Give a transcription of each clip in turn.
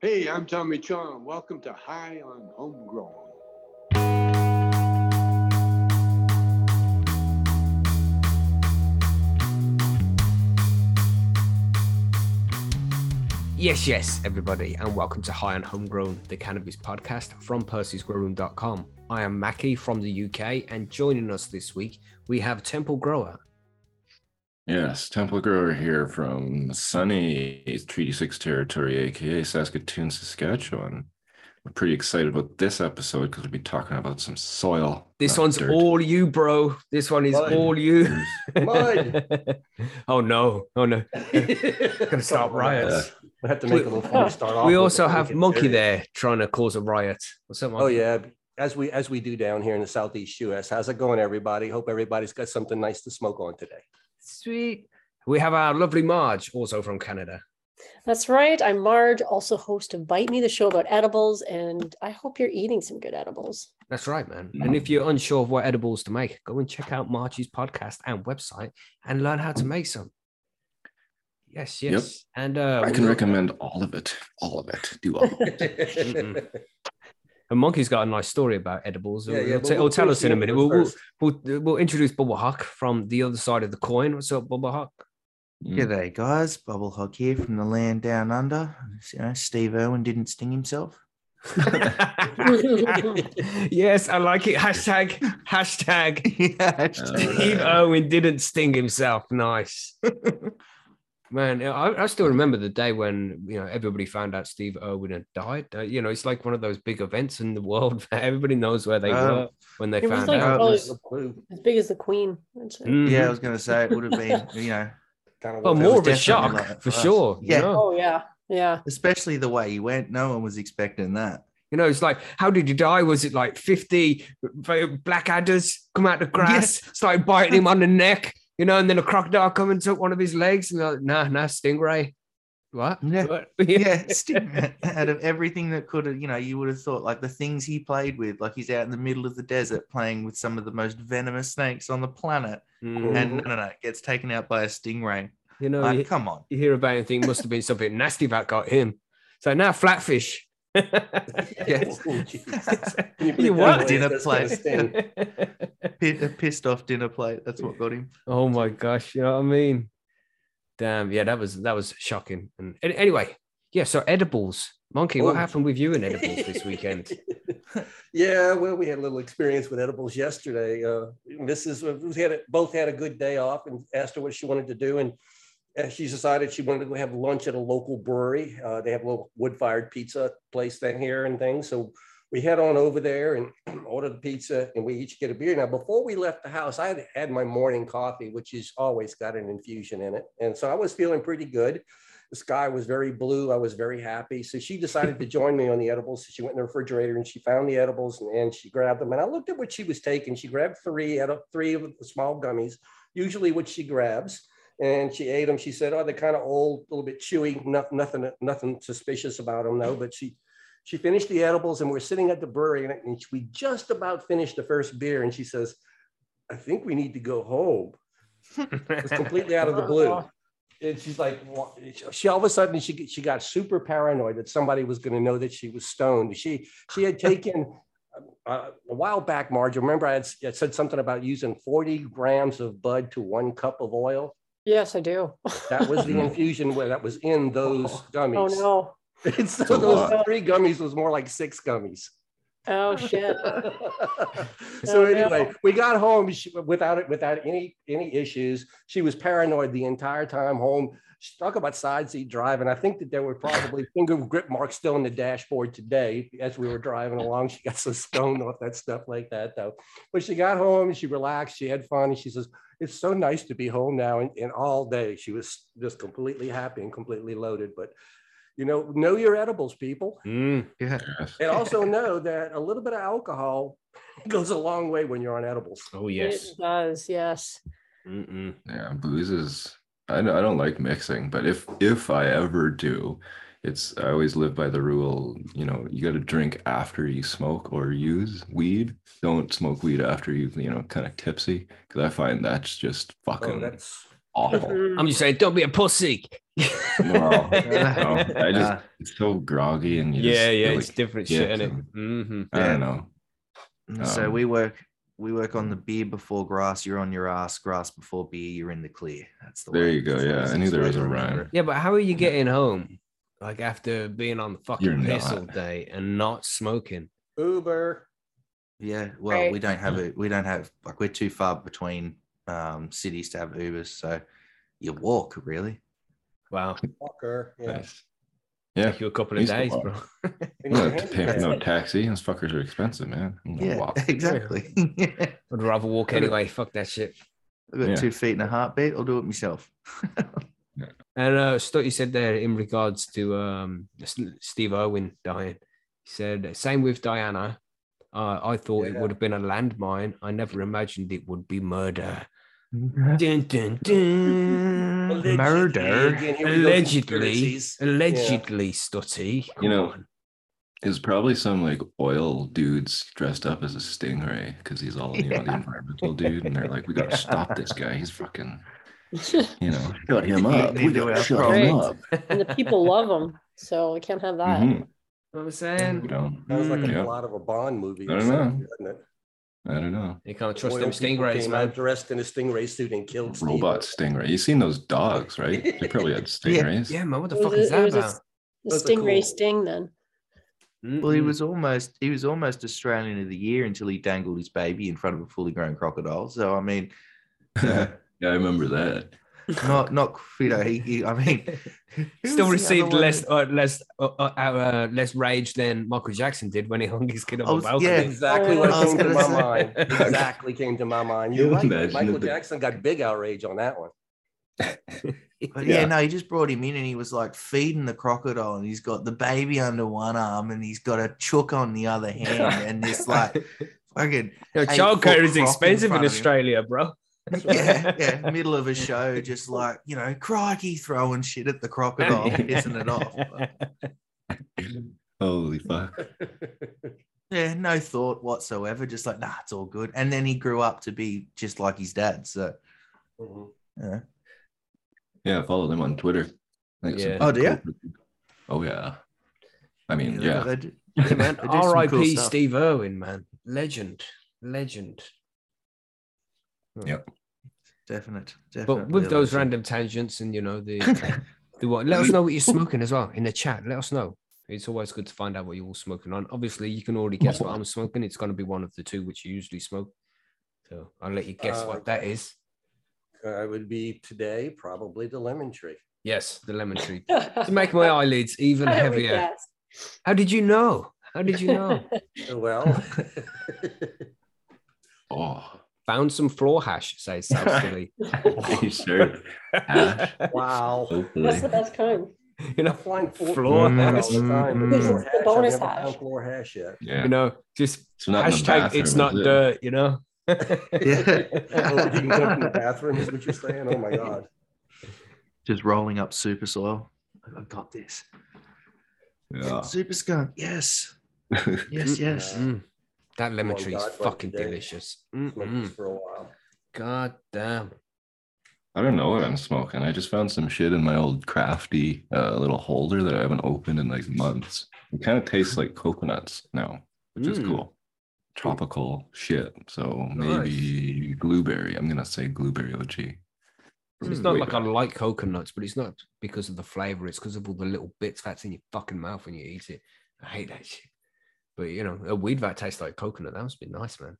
Hey, I'm Tommy Chong. Welcome to High on Homegrown. Yes, yes, everybody, and welcome to High on Homegrown, the cannabis podcast from Percy'sGrowroom.com. I am Mackie from the UK, and joining us this week, we have Temple Grower. Yes, Temple Grower here from sunny Treaty 6 territory, aka Saskatoon, Saskatchewan. We're pretty excited about this episode because we'll be talking about some soil. This one's dirt. all you, bro. This one is Mud. all you. Mud. oh no, oh no. Gonna start riots. We have to make a little fun to start off. We also have Monkey there. there trying to cause a riot. What's up, Monkey? Oh yeah, as we as we do down here in the southeast U.S. How's it going, everybody? Hope everybody's got something nice to smoke on today. Sweet. We have our lovely Marge, also from Canada. That's right. I'm Marge, also host of Bite Me, the show about edibles, and I hope you're eating some good edibles. That's right, man. And if you're unsure of what edibles to make, go and check out Marchie's podcast and website and learn how to make some. Yes, Yep. yes. And uh, I can recommend all of it. All of it. Do all of it. And Monkey's got a nice story about edibles. Yeah, he'll, yeah, he'll t- we'll he'll tell us in a minute. We'll, we'll, we'll, we'll introduce Bubble Huck from the other side of the coin. What's up, Bubble Huck? G'day, mm. guys. Bubble Hog here from the land down under. You know, Steve Irwin didn't sting himself. yes, I like it. Hashtag, hashtag. yeah, Steve Irwin didn't sting himself. Nice. Man, I, I still remember the day when you know everybody found out Steve Irwin had died. Uh, you know, it's like one of those big events in the world. Where everybody knows where they Oh. were when they It was found like out. probably- Blue, As big as the Queen. I'd say. Mhm. yeah, I was going to say it would have been, you know, kind of Well, more of a shock like for for us. sure. you Yeah. know? Oh yeah, yeah. especially the way he went. No one was expecting that. You know, it's like, how did you die? Was it like 50 black adders come out of the grass, started biting him on the neck, you know, and then a crocodile come and took one of his legs? And they're like, nah, nah, stingray. What? Yeah. What? Yeah, Steve, out of everything that could have, you know, you would have thought like the things he played with, like he's out in the middle of the desert playing with some of the most venomous snakes on the planet, Mm. and no, no, no, gets taken out by a stingray. you know, Like, you, come on. you hear about anything, must have been something nasty that got him. So now flatfish. Yeah. you what? Dinner plate. A pissed off dinner plate. That's what got him. oh my gosh, you know what I mean? Damn, yeah, that was that was shocking. And, anyway, yeah, so edibles. Monkey, what Oh. happened with you and edibles this weekend? yeah, well, we had a little experience with edibles yesterday. Uh, Mrs. We had a, both had a good day off, and asked her what she wanted to do, and uh, she decided she wanted to go have lunch at a local brewery. Uh, they have a little wood-fired pizza place down here and things. So we head on over there and order the pizza, and we each get a beer. Now, before we left the house, I had had my morning coffee, which is always got an infusion in it, and so I was feeling pretty good. The sky was very blue. I was very happy. So she decided to join me on the edibles. She went in the refrigerator and she found the edibles and, and she grabbed them. And I looked at what she was taking. She grabbed three out of three of the small gummies, usually what she grabs. And she ate them. She said, "Oh, they're kind of old, a little bit chewy. No, nothing, nothing suspicious about them, though." But she, she finished the edibles, and we're sitting at the brewery, and, we just about finished the first beer. And she says, "I think we need to go home." it's completely out of the blue. And she's like, she all of a sudden she she got super paranoid that somebody was going to know that she was stoned. She she had taken uh, a while back, Marge. Remember, I had, I said something about using forty grams of bud to one cup of oil. Yes, I do. That was the infusion where that was in those oh, gummies. Oh no. And so those lot. three gummies was more like six gummies. Oh shit. so Oh, no. anyway, we got home without it, without any any issues. She was paranoid the entire time home. She talk about side seat driving. I think that there were probably finger grip marks still in the dashboard today as we were driving along. She got so stoned off that stuff like that though. But she got home and she relaxed. She had fun. And she says, "It's so nice to be home now." And, and all day she was just completely happy and completely loaded. But you know, know your edibles, people. Mm. Yeah. Yes. And also know that a little bit of alcohol goes a long way when you're on edibles. Oh yes. It does, yes. Mm-mm. Yeah, booze is. I don't, I don't like mixing, but if if I ever do, it's I always live by the rule. You know, you got to drink after you smoke or use weed. Don't smoke weed after you've, you know kind of tipsy because I find that's just Oh, fucking that's awful. I'm just saying, don't be a pussy. Well, Uh, no, I just uh, it's so groggy and you just yeah, yeah, feel it's like- different shit, isn't it? so- hmm I don't know. So Um, we work we work on the beer before grass. You're on your ass. Grass before beer. You're in the clear. That's the There way- you go, that's yeah, I knew there was a rhyme. Yeah, but how are you getting home? Like after being on the fucking piss all day and not smoking. Uber. Yeah, well, Right. we don't have it. We don't have like we're too far between um, cities to have Ubers, so you walk really. Wow. Walker. Yeah. Nice. Yeah, Take you a couple of Used days, bro. And I'm your gonna pay for no taxi. Those fuckers are expensive, man. Yeah, walk. exactly. I'd rather walk anyway. Fuck that shit. I've got Yeah. two feet and a heartbeat. I'll do it myself. And uh, Stutt, you said there in regards to um, Steve Irwin dying, he said, same with Diana. Uh, I thought it Yeah. would have been a landmine. I never imagined it would be murder. Dun, dun, dun. Allegedly, Murder. again, here we go, Allegedly, conspiracies. allegedly, Stutty. Come You know, on. It's probably some like oil dudes dressed up as a stingray because he's all you know the environmental dude, and they're like, we gotta stop this guy. He's fucking, you know, shut him Eating up. We into gotta our shut Right. him up. the people love him, so we can't have that. Mhm. You know what I'm saying? You know, Sounds like Mm. a Yeah. plot of a Bond movie. I or don't know. something, doesn't it? I don't know. You can't trust Oil them people stingrays, came man. out dressed in a stingray suit and killed Steve. Robot stingray. You seen those dogs, right? They probably had stingrays. Yeah, man. What the It fuck a- is that was a about? The stingray cool. sting then. Well, he was almost he was almost Australian of the year until he dangled his baby in front of a fully grown crocodile. So I mean, yeah, I remember that. Not not you know he, he I mean Still received less uh, less uh, uh, uh, less rage than Michael Jackson did when he hung his kid I on the balcony. yeah. Exactly Oh, what I came to my say. mind. Exactly came to my mind. You You're right. imagine Michael the- Jackson got big outrage on that one. But yeah. Yeah. no, he just brought him in and he was like feeding the crocodile and he's got the baby under one arm and he's got a chook on the other hand and this like fucking Yo, eight childcare is croc in expensive in front of him. Australia, bro. Yeah, yeah, middle of a show, just like you know, crikey, throwing shit at the crocodile, pissing it off. Holy fuck. Yeah, no thought whatsoever. Just like, nah, it's all good. And then he grew up to be just like his dad. So, Mhm. yeah. Yeah, follow them on Twitter. Like some Yeah. Oh, do ya? Oh yeah. I mean, they- yeah. they Yeah, man. they do some cool R.I.P. Steve Irwin, man. Legend, legend. Yep. Definite, But with those random tangents and you know the the what, let us know what you're smoking as well in the chat. Let us know. It's always good to find out what you're all smoking on. Obviously, you can already guess what I'm smoking. It's going to be one of the two which you usually smoke. So I'll let you guess Uh, what that is. Uh, it would be today, probably the lemon tree. Yes, the lemon tree. To make my eyelids even How did we heavier. How did you know? How did you know? Well, Oh, Found some floor hash, says South Philly. sure? Hash? wow. What's the best kind? you know, Flying floor, Floor that hash. all. Mm. but This is the hash, I've bonus hash. found Floor hash yet. Yeah. you know, just it's not hashtag bathroom, it's not it? dirt, you know. Oh, you can go from the bathroom, is what you're saying? Oh my God. just rolling up super soil. I've got this. Yeah. Super skunk. Yes. Yes, yes. Mm. That lemon tree is fucking delicious. Mm-mm. for a while. God damn. I don't know what I'm smoking. I just found some shit in my old crafty uh, little holder that I haven't opened in like months. It kind of tastes like coconuts now, which is Mm. cool. Tropical shit. So maybe blueberry. I'm gonna say blueberry OG. It's Mm, not way like I like coconuts, but it's not because of the flavor. It's because of all the little bits that's in your fucking mouth when you eat it. I hate that shit. But you know, a weed that tastes like coconut. That must be nice, man.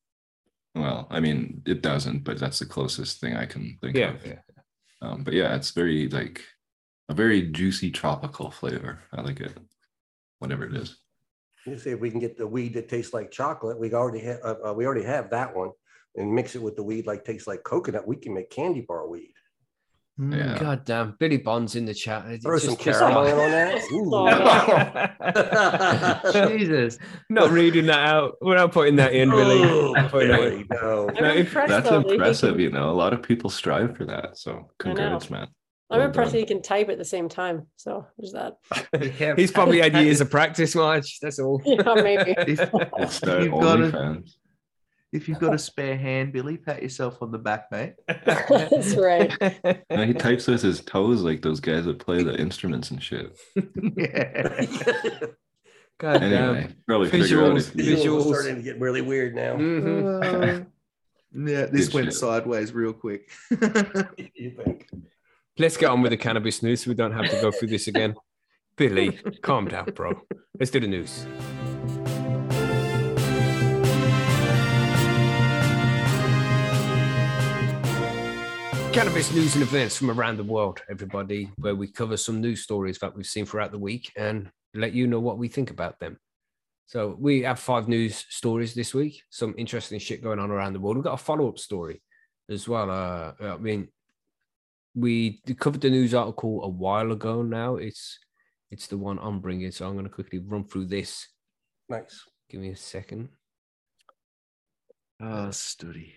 Well, I mean, it doesn't, but that's the closest thing I can think Yeah, of. yeah. Um, but yeah, it's very like a very juicy tropical flavor. I like it. Whatever it is. You see if we can get the weed that tastes like chocolate. We already have, uh, uh, we already have that one and mix it with the weed like tastes like coconut. We can make candy bar weed. Mm. Yeah. God damn, Billy Bond's in the chat. It's Throw some just- just- caramel on that. Jesus. Not reading that out. We're not putting that in, Billy. Oh, Not that no. I'm No, if That's though impressive, can- you know. A lot of people strive for that. So congrats, man. I'm Well impressed that done. he can type at the same time. So there's that. He's probably had years of practice, Marge. That's all. Yeah, maybe. If, It's the You've got to- OnlyFans. If you've got a spare hand, Billy, pat yourself on the back, mate. That's right. No, he types with his toes like those guys that play the instruments and shit. yeah. God Anyway, damn. probably figure out Visuals, if Visuals Visuals. are starting to get really weird now. Mhm. yeah, this Good went shit. sideways real quick. You think? Let's get on with the cannabis news so we don't have to go through this again. Billy, calm down, bro. Let's do the news. Cannabis news and events from around the world, everybody, where we cover some news stories that we've seen throughout the week and let you know what we think about them. So we have five news stories this week. Some interesting shit going on around the world. We've got a follow-up story as well. Uh, I mean, we covered the news article a while ago. Now it's it's the one I'm bringing, so I'm going to quickly run through this. Nice. Give me a second. oh, study.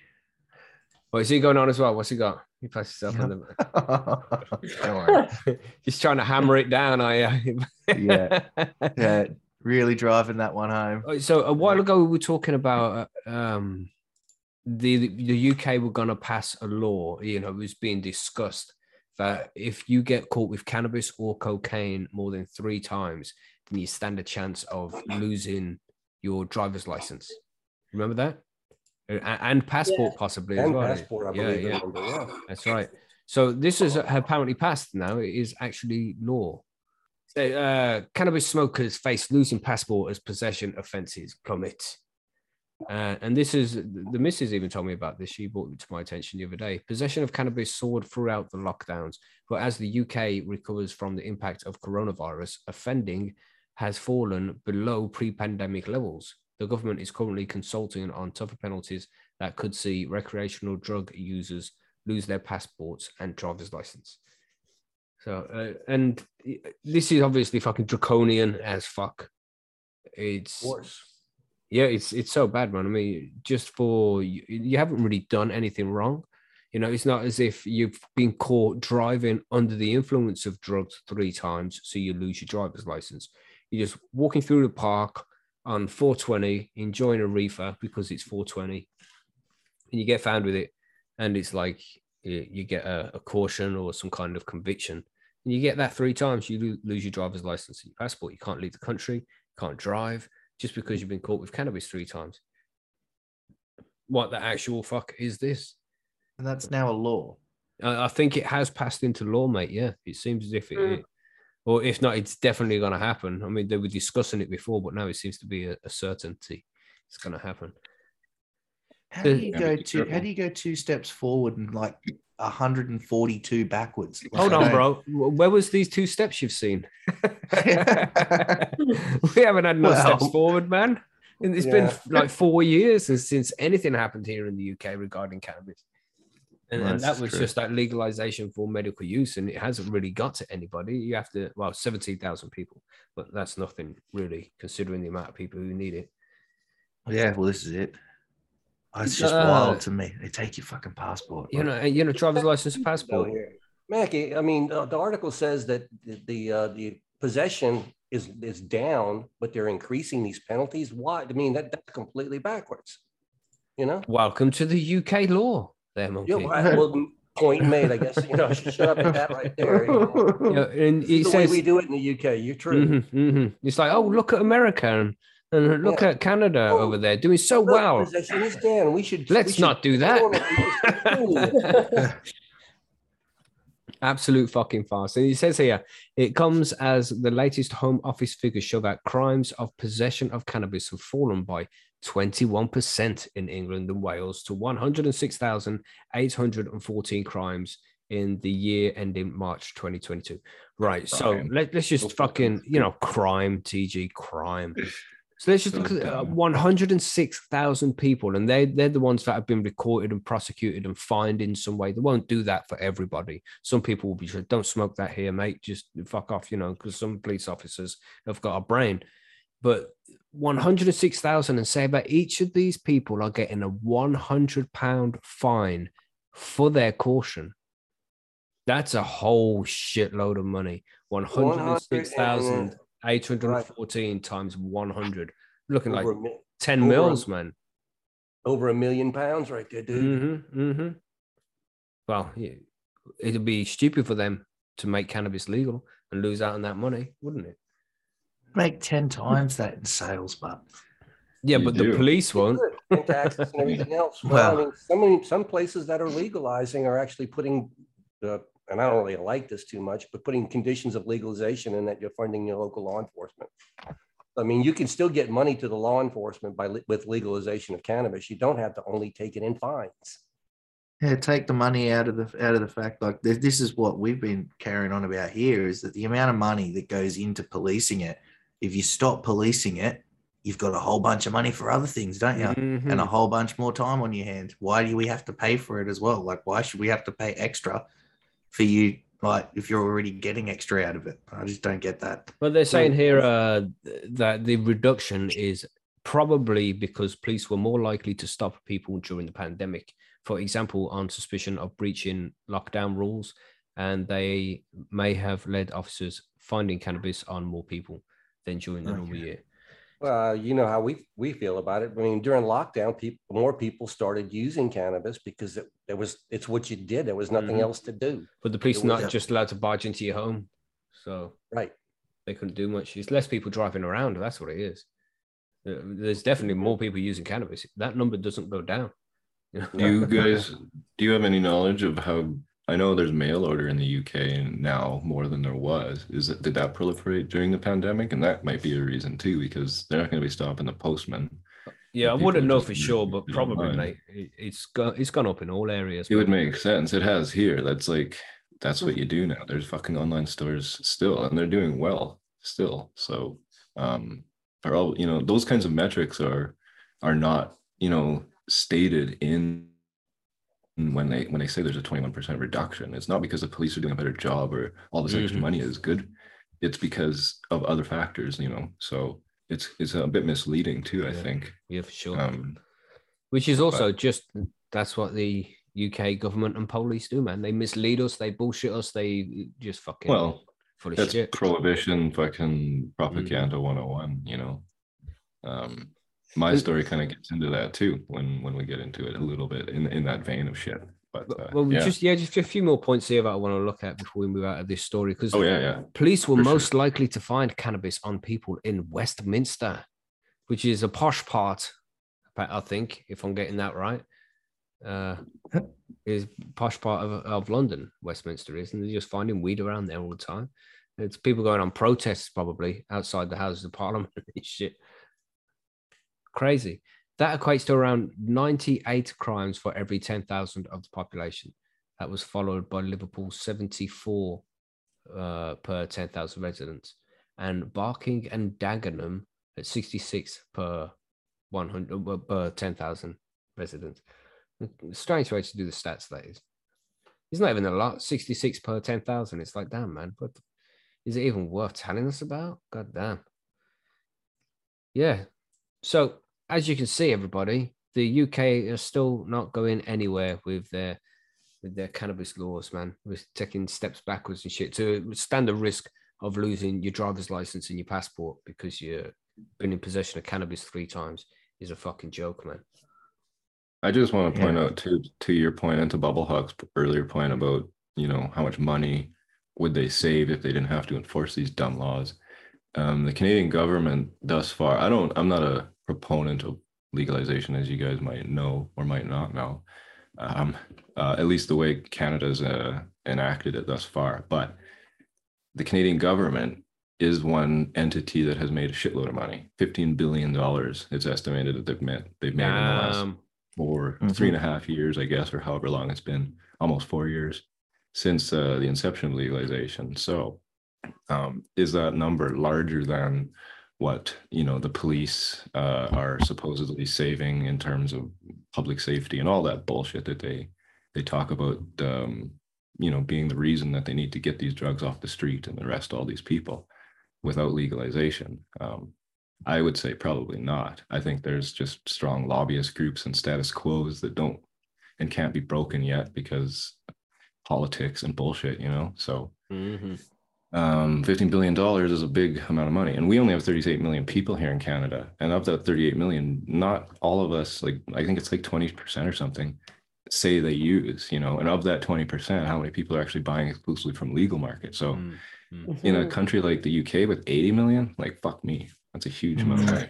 What is he going on as well? What's he got? You pass yourself on Don't worry. the. He's trying to hammer it down. I Yeah. Yeah, really driving that one home. Uh, So a while ago we were talking about uh, um, the the UK were going to pass a law. You know, it was being discussed that if you get caught with cannabis or cocaine more than three times, then you stand a chance of losing your driver's license. Remember that? Uh, a- And passport possibly as well. passport, I yeah, believe. yeah. remember, yeah. That's right. So this is apparently passed now. It is actually law. So, uh, cannabis smokers face losing passport as possession offences plummet. Uh, and this is the missus even told me about this. She brought it to my attention the other day. Possession of cannabis soared throughout the lockdowns, but as the UK recovers from the impact of coronavirus, offending has fallen below pre-pandemic levels. The government is currently consulting on tougher penalties that could see recreational drug users lose their passports and driver's license. So, uh, and this is obviously fucking draconian as fuck. It's Of course. yeah, it's it's so bad, man. I mean, just for you, you haven't really done anything wrong. You know, it's not as if you've been caught driving under the influence of drugs three times, so you lose your driver's license. You're just walking through the park on 420, enjoying a reefer because it's 420, and you get found with it, and it's like you, you get a, a caution or some kind of conviction. And you get that three times, you lose your driver's license and your passport. You can't leave the country, can't drive, just because you've been caught with cannabis three times. What the actual fuck is this? And that's now a law. I, I think it has passed into law, mate. Yeah, it seems as if it, Mm. it- or if not, it's definitely going to happen. I mean, they were discussing it before, but now it seems to be a, a certainty it's going to happen. How do you go be two? How do you go two steps forward and like 142 backwards? Like, Hold on, bro. Where was these two steps you've seen? we haven't had no Well- steps forward, man. And It's been like four years since, since anything happened here in the UK regarding cannabis. And, and that was true. just that legalization for medical use, and it hasn't really got to anybody. You have to, well, 17,000 people, but that's nothing really considering the amount of people who need it. Yeah, well, this is it. Oh, It's just Uh, wild to me. They take your fucking passport. You know, you know, driver's license, and down passport. Mackie, I mean, uh, the article says that the the, uh, the possession is is down, but they're increasing these penalties. Why? I mean, that that's completely backwards. You know. Welcome to the UK law, there, Yeah, monkey. well, well, point made. I guess you know. I shut up at that right there. You know? Yeah, and This it is the way says we do it in the UK. You're true. Mhm, mhm. It's like, oh, look at America and, and look Yeah. at Canada Oh, over there doing so well. Possession is down. We should. Let's should not do that. that. Absolute fucking farce. And it says here, it comes as the latest Home Office figures show that crimes of possession of cannabis have fallen by 21% in England and Wales to 106,814 crimes in the year ending March 2022. Right. So Crime. let, let's just So fucking you know, crime, TG, crime. So let's just So look at uh, 106,000 people, and they, they're the ones that have been recorded and prosecuted and fined in some way. They won't do that for everybody. Some people will be just, don't smoke that here, mate. Just fuck off, you know, because some police officers have got a brain. But 106,000, and say about each of these people are getting a 100 pound fine for their caution. That's a whole shitload of money. 106,814 times 100. Looking like Over a 10 over a- mils, man. Over a million pounds right there, dude. Mm-hmm, mm-hmm. Well, yeah, it'd be stupid for them to make cannabis legal and lose out on that money, wouldn't it? Make 10 times that in sales, but Yeah, You but do. the police won't. Good, And taxes and everything else. Well, I mean, some, some places that are legalizing are actually putting, uh, and I don't really like this too much, but putting conditions of legalization in that you're funding your local law enforcement. I mean, you can still get money to the law enforcement by, with legalization of cannabis. You don't have to only take it in fines. Yeah, take the money out of the out of the fact like this, this is what we've been carrying on about here is that the amount of money that goes into policing it, if you stop policing it, you've got a whole bunch of money for other things, don't you? Mhm. And a whole bunch more time on your hands. Why do we have to pay for it as well? Like, why should we have to pay extra for you? Like, if you're already getting extra out of it, I just don't get that. But they're saying here uh, that the reduction is probably because police were more likely to stop people during the pandemic, for example, on suspicion of breaching lockdown rules, and they may have led officers finding cannabis on more people than during the normal Okay. year. Well, you know how we, we feel about it. I mean, during lockdown, people, more people started using cannabis because it, it was, it's what you did. There was nothing Mhm. else to do. But the police are It was- not just allowed to barge into your home, so Right. they couldn't do much. It's less people driving around. That's what it is. There's definitely more people using cannabis. That number doesn't go down. You know? Do you guys do you have any knowledge of how I know there's mail order in the UK now more than there was. Is it did that proliferate during the pandemic? And that might be a reason too, because they're not going to be stopping the postman. Yeah, I wouldn't know for sure, but probably, online. mate. It, it's gone. It's gone up in all areas. It would make sense. It has here. That's like that's what you do now. There's fucking online stores still, and they're doing well still. So um are all you know, those kinds of metrics are are not, you know, stated in when they when they say there's a 21% reduction. It's not because the police are doing a better job or all this extra Mhm. money is good. It's because of other factors, you know. So it's it's a bit misleading too, I Yeah. think. Yeah, for sure. Um Which is also just that's what the UK government and police do, man. They mislead us. They bullshit us. They just fucking well, full of that's shit. prohibition fucking propaganda 101 you know um my story kind of gets into that too when when we get into it a little bit in in that vein of shit but uh, well, we yeah. just yeah, just a few more points here that I want to look at before we move out of this story because oh yeah yeah police were for sure. most likely to find cannabis on people in Westminster, which is a posh part, I think, if I'm getting that right. Uh, is posh part of, of London, Westminster is, and they're just finding weed around there all the time. It's people going on protests probably outside the Houses of Parliament and shit. Crazy. That equates to around 98 crimes for every 10,000 of the population. That was followed by Liverpool 74 uh, per 10,000 residents, and Barking and Dagenham at 66 per 100 uh, per 10,000 residents. Strange way to do the stats, that is. It's not even a lot. 66 per 10,000. It's like, damn, man. But is it even worth telling us about? God damn. Yeah. So, as you can see, everybody, the UK is still not going anywhere with their with their cannabis laws, man. We're taking steps backwards and shit to stand the risk of losing your driver's license and your passport because you've been in possession of cannabis three times is a fucking joke, man. i just want to point Yeah. out to to your point and to bubble hawk's earlier point about you know how much money would they save if they didn't have to enforce these dumb laws um the canadian government thus far i don't i'm not a proponent of legalization as you guys might know or might not know um, uh, at least the way Canada's uh, enacted it thus far. But the Canadian government is one entity that has made a shitload of money. $15 billion it's estimated that they've made, they've made in the last Damn. four, Mhm. three and a half years, I guess, or however long it's been, almost four years since uh, the inception of legalization. So um, is that number larger than what you know the police uh, are supposedly saving in terms of public safety and all that bullshit that they they talk about um, you know being the reason that they need to get these drugs off the street and arrest all these people without legalization. Um, i would say probably not. I think there's just strong lobbyist groups and status quos that don't and can't be broken yet because politics and bullshit you know? So Mhm. Um, $15 billion is a big amount of money. And we only have 38 million people here in Canada. And of that 38 million, not all of us, like I think it's like 20% or something, say they use, you know, and of that 20%, how many people are actually buying exclusively from legal market? So Mm, mm. in a country like the UK with 80 million, like fuck me. That's a huge amount of Mm. money.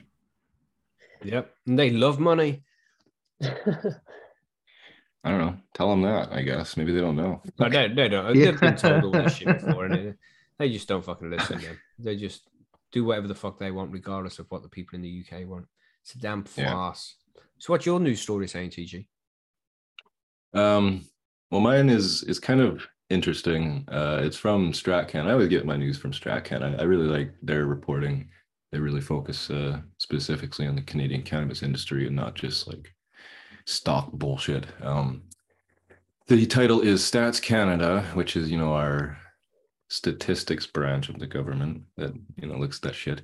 Yep. And they love money. I don't know. Tell them that, I guess. Maybe they don't know. No, they, they don't. Yeah. They've been told all this shit before, and they, just don't fucking listen. Man. They just do whatever the fuck they want, regardless of what the people in the UK want. It's a damn Yeah. farce. So, what's your news story saying, TG? Um, well, mine is is kind of interesting. Uh, it's from StratCann. I always get my news from StratCann. I, I really like their reporting. They really focus uh, specifically on the Canadian cannabis industry and not just like stock bullshit. Um, the title is Stats Canada, which is you know our statistics branch of the government that you know looks at that shit.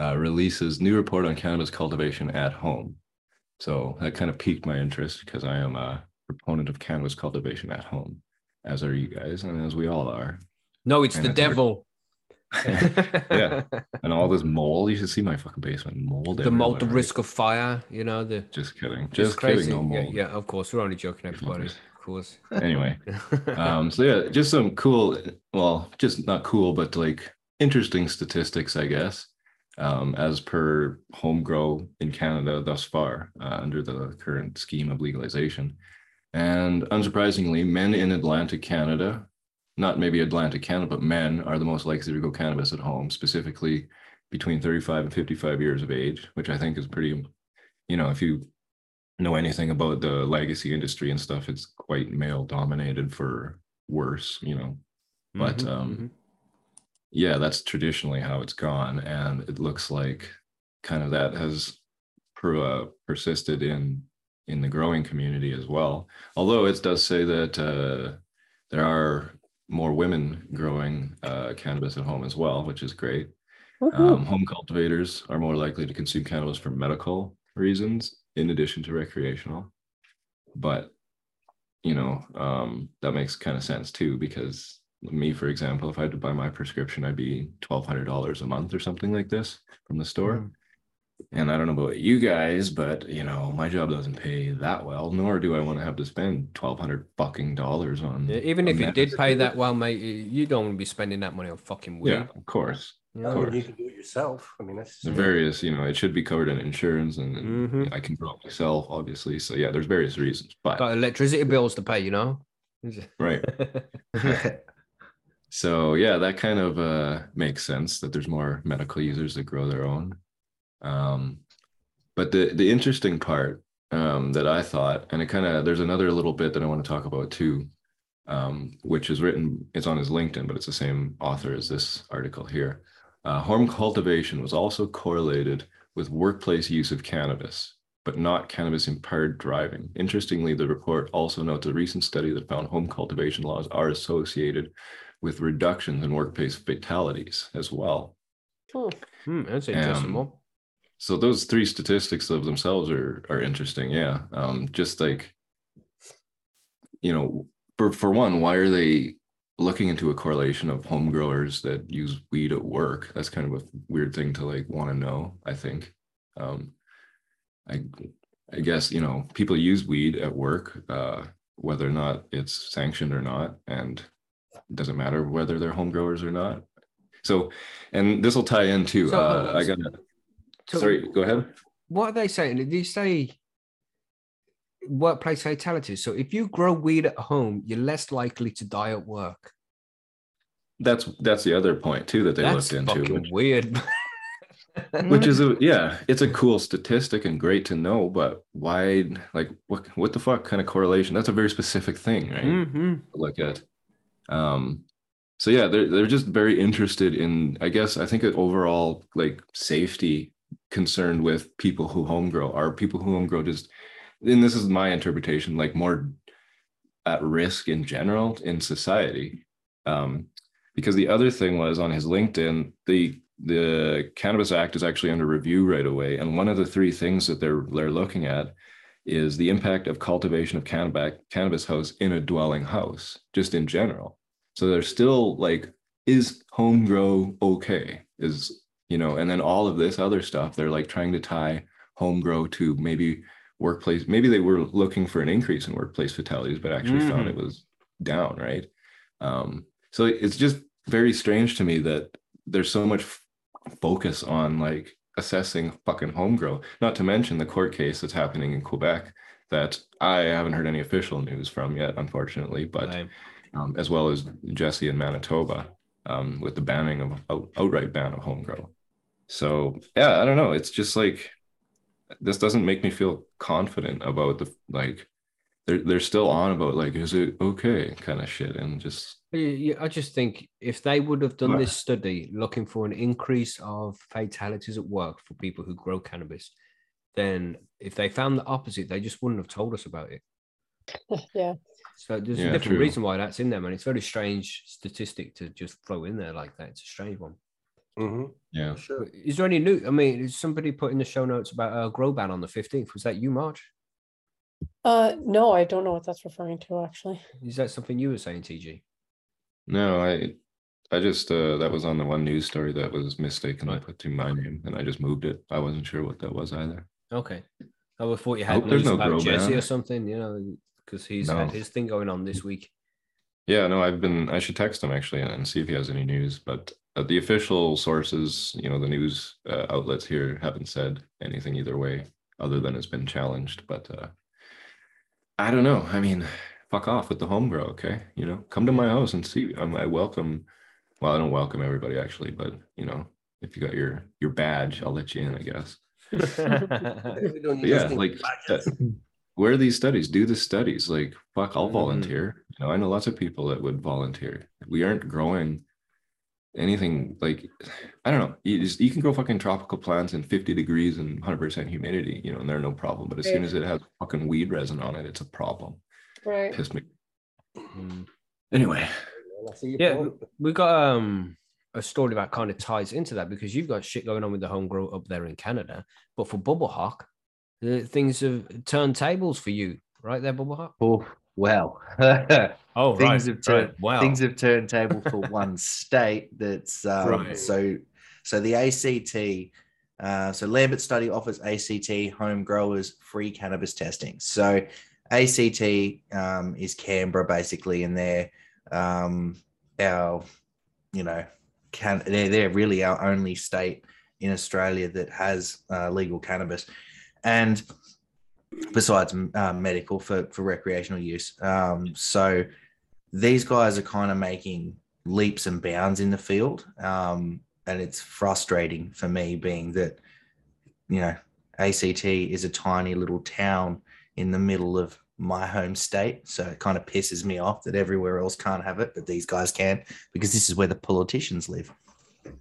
Uh, releases new report on cannabis cultivation at home. So that kind of piqued my interest because I am a proponent of cannabis cultivation at home, as are you guys, and as we all are. No, it's And the devil. Yeah. And all this mold, you should see my fucking basement mold. the mold, the risk of fire. You know the. Just kidding. Just crazy. kidding. No yeah, mold. yeah, of course. We're only joking, everybody. Fuckers. Course. Anyway, um, so yeah, just some cool. Well, just not cool, but like interesting statistics, I guess. Um, as per home grow in Canada thus far, uh, under the current scheme of legalization. And unsurprisingly, men in Atlantic Canada, not maybe Atlantic Canada, but men are the most likely to grow cannabis at home, specifically between 35 and 55 years of age, which I think is pretty, you know, if you know anything about the legacy industry and stuff, it's quite male dominated for worse, you know. But Mhm, um mhm. yeah, that's traditionally how it's gone, and it looks like kind of that has per, uh, persisted in in the growing community as well. Although it does say that uh, there are more women growing uh, cannabis at home as well, which is great. Um, home cultivators are more likely to consume cannabis for medical reasons in addition to recreational. But, you know, um, that makes kind of sense too, because me, for example, if I had to buy my prescription, I'd be $1,200 a month or something like this from the store. Mm. And I don't know about you guys, but you know, my job doesn't pay that well, nor do I want to have to spend twelve hundred fucking dollars on. Yeah, even on if you did pay that well, mate, you- you don't want to be spending that money on fucking weed. yeah, of course. You I know? you can do it yourself. I mean, that's The various, you know, it should be covered in insurance, and, and Mhm. I can grow it myself, obviously. So yeah, there's various reasons, but Got electricity bills to pay, you know. right. So yeah, that kind of uh, makes sense that there's more medical users that grow their own. Um, but the the interesting part um, that I thought, and it kind of there's another little bit that I want to talk about too, um, which is written. It's on his LinkedIn, but it's the same author as this article here. Uh, home cultivation was also correlated with workplace use of cannabis, but not cannabis impaired driving. Interestingly, the report also notes a recent study that found home cultivation laws are associated with reductions in workplace fatalities as well. Hmm. Hmm, that's interesting. Um. So those three statistics of themselves are are interesting. Yeah. Um, just like, you know, for for one, why are they looking into a correlation of home growers that use weed at work? That's kind of a weird thing to like want to know, I think. Um, I I guess, you know, people use weed at work, uh, whether or not it's sanctioned or not, and it doesn't matter whether they're home growers or not. So, and this will tie into So, uh, I got to So sorry, go ahead. What are they saying? Did you say workplace fatalities? So if you grow weed at home, you're less likely to die at work. That's that's the other point too that they That's looked into, which, weird. which is a yeah, it's a cool statistic and great to know, but why like what what the fuck kind of correlation? That's a very specific thing, right? Mhm. to look at. Um, so yeah, they're they're just very interested in, I guess, I think overall like safety concerned with people who home grow. Are people who home grow just, and this is my interpretation, like more at risk in general in society. Um, because the other thing was on his LinkedIn, the the Cannabis Act is actually under review right away, and one of the three things that they're they're looking at is the impact of cultivation of cannabis cannabis house in a dwelling house, just in general. So they're still like is home grow okay? Is you know, and then all of this other stuff, they're like trying to tie home grow to maybe workplace. Maybe they were looking for an increase in workplace fatalities, but actually found it was down, right? Um, so it's just very strange to me that there's so much f- focus on like assessing fucking home grow, not to mention the court case that's happening in Quebec that I haven't heard any official news from yet, unfortunately, but um, as well as Jesse in Manitoba um, with the banning of out, outright ban of home grow. So yeah, I don't know. It's just like this doesn't make me feel confident about the like they're they're still on about like is it okay kind of shit and just Yeah, yeah, I just think if they would have done this study looking for an increase of fatalities at work for people who grow cannabis, then if they found the opposite, they just wouldn't have told us about it. Yeah. So there's Yeah, a different true. reason why that's in there, man. It's a very strange statistic to just throw in there like that. It's a strange one. Mhm, yeah Sure. Is there any new? I mean, is somebody put in the show notes about a grow ban on the 15th? Was that you, March? Uh, no, I don't know what that's referring to, actually. Is that something you were saying, TG? no I I just uh that was on the one news story that was mistaken. I put to my name and I just moved it. I wasn't sure what that was either. Okay. I would thought you I had news no about grow Jesse ban. or something, you know, because he's No. had his thing going on this week. Yeah, no, I've been. I should text him actually and see if he has any news. But uh, the official sources, you know, the news uh, outlets here haven't said anything either way, other than it's been challenged. But uh, I don't know. I mean, fuck off with the home grow, okay? You know, come to my house and see. Um, I welcome. Well, I don't welcome everybody actually, but you know, if you got your your badge, I'll let you in. I guess. We don't But yeah, like badges. uh, where are these studies? Do the studies. Like fuck, I'll Mhm. volunteer. You know, I know lots of people that would volunteer. We aren't growing anything like I don't know. You just you can grow fucking tropical plants in 50 degrees and 100% humidity, you know, and they're no problem. But as soon as it has fucking weed resin on it, it's a problem. Right. Piss me. Mm. Anyway, I see your Yeah, point. we got um a story that kind of ties into that because you've got shit going on with the home grow up there in Canada, but for Bubble Hawk, the things have turned tables for you, right there, Bubble Hawk. Oh, well. Oh, things have turned Wow. things have turned table for one state that's um, Right. so so the ACT uh, so Lambert study offers ACT home growers free cannabis testing. So ACT um, is Canberra basically, and they're um, our you know can they're, they're really our only state in Australia that has uh, legal cannabis, and besides uh, medical for for recreational use. Um, so these guys are kind of making leaps and bounds in the field. Um, and it's frustrating for me being that, you know, ACT is a tiny little town in the middle of my home state. So it kind of pisses me off that everywhere else can't have it, but these guys can because this is where the politicians live.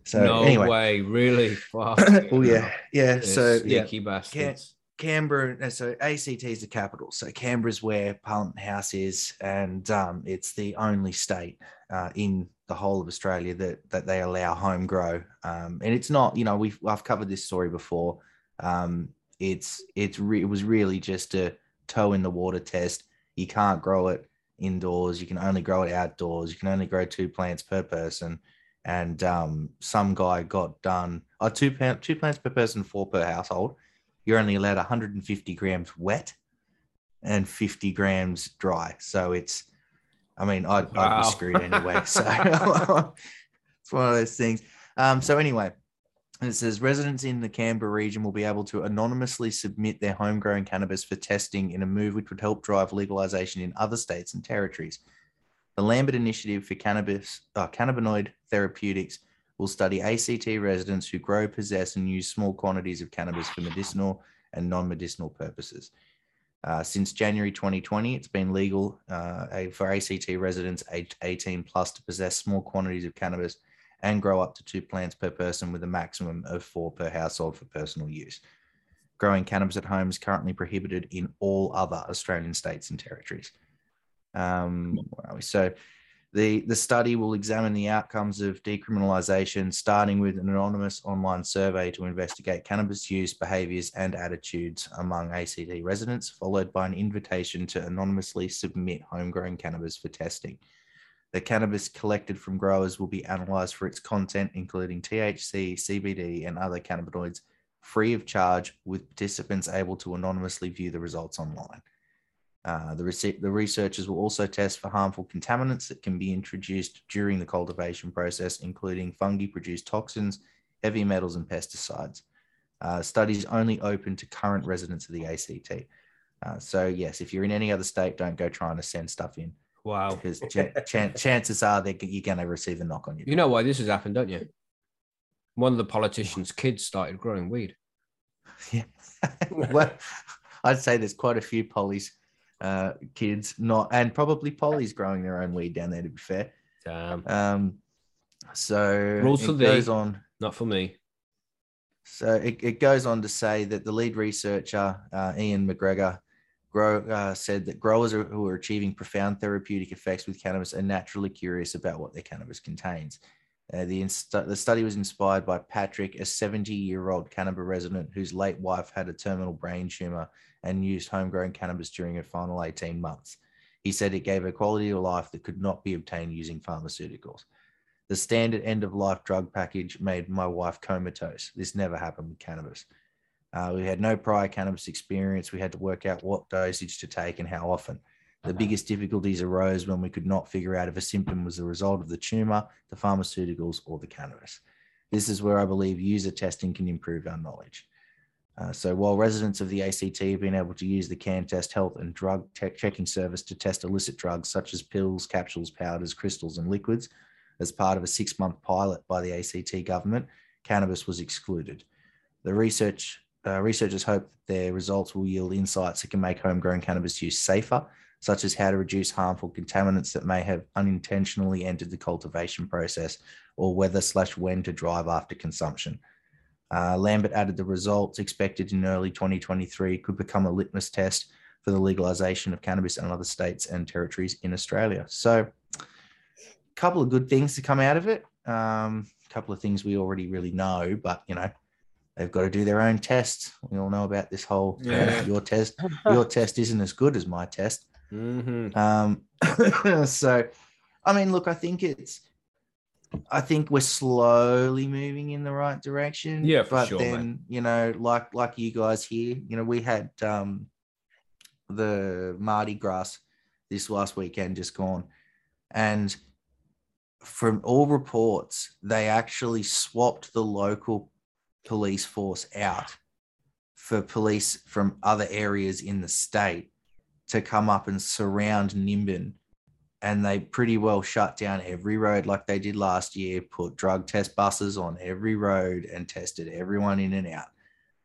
So no anyway. way, really? Fuck. oh yeah. Yeah. So yeah, bastards. Canberra, uh, so ACT is the capital. So Canberra's where Parliament House is, and um, it's the only state uh, in the whole of Australia that that they allow home grow. Um, and it's not, you know, we've I've covered this story before. Um, it's it's re- it was really just a toe in the water test. You can't grow it indoors. You can only grow it outdoors. You can only grow two plants per person. And um, some guy got done. Oh, two two plants per person, four per household you're only allowed 150 grams wet and 50 grams dry. So it's, I mean, I'd, I'd be screwed anyway. So it's one of those things. Um, so anyway, it says residents in the Canberra region will be able to anonymously submit their homegrown cannabis for testing in a move which would help drive legalization in other states and territories. The Lambert Initiative for Cannabis, uh, Cannabinoid Therapeutics will study ACT residents who grow, possess, and use small quantities of cannabis for medicinal and non medicinal purposes. Uh, since January 2020, it's been legal uh, for ACT residents aged 18 plus to possess small quantities of cannabis and grow up to two plants per person with a maximum of four per household for personal use. Growing cannabis at home is currently prohibited in all other Australian states and territories. Um? So, the, the study will examine the outcomes of decriminalisation, starting with an anonymous online survey to investigate cannabis use, behaviours, and attitudes among ACT residents, followed by an invitation to anonymously submit homegrown cannabis for testing. The cannabis collected from growers will be analyzed for its content, including THC, CBD, and other cannabinoids, free of charge, with participants able to anonymously view the results online. Uh, the, the researchers will also test for harmful contaminants that can be introduced during the cultivation process, including fungi produced toxins, heavy metals, and pesticides. Uh, studies only open to current residents of the ACT. Uh, so, yes, if you're in any other state, don't go trying to send stuff in Wow. because ch- chan- chances are that you're going to receive a knock on your You know why this has happened, don't you? One of the politicians' kids started growing weed. Yeah. well, I'd say there's quite a few polys uh, kids, not and probably polys growing their own weed down there. To be fair, Damn. um, so Rules for thee. goes on. Not for me. So it, it goes on to say that the lead researcher, uh, Ian McGregor, grow, uh, said that growers who are achieving profound therapeutic effects with cannabis are naturally curious about what their cannabis contains. Uh, the, inst- the study was inspired by Patrick, a 70 year old cannabis resident whose late wife had a terminal brain tumor and used homegrown cannabis during her final 18 months. He said it gave her quality of life that could not be obtained using pharmaceuticals. The standard end of life drug package made my wife comatose. This never happened with cannabis. Uh, we had no prior cannabis experience. We had to work out what dosage to take and how often. The biggest difficulties arose when we could not figure out if a symptom was the result of the tumor, the pharmaceuticals, or the cannabis. This is where I believe user testing can improve our knowledge. Uh, so while residents of the ACT have been able to use the CanTEST Health and Drug Checking Service to test illicit drugs such as pills, capsules, powders, crystals, and liquids, as part of a six-month pilot by the ACT government, cannabis was excluded. The research uh, researchers hope that their results will yield insights that can make homegrown cannabis use safer, such as how to reduce harmful contaminants that may have unintentionally entered the cultivation process, or whether slash when to drive after consumption. Uh, Lambert added the results expected in early 2023 could become a litmus test for the legalization of cannabis in other states and territories in Australia. So, a couple of good things to come out of it. Um, a couple of things we already really know, but you know, they've got to do their own tests. We all know about this whole uh, your test. Your test isn't as good as my test. Mm-hmm. Um, so, I mean, look, I think it's, I think we're slowly moving in the right direction. Yeah, for but sure, then man. you know, like like you guys here, you know, we had um the MardiGrass this last weekend just gone, and from all reports, they actually swapped the local police force out for police from other areas in the state to come up and surround Nimbin. And they pretty well shut down every road like they did last year, put drug test buses on every road and tested everyone in and out.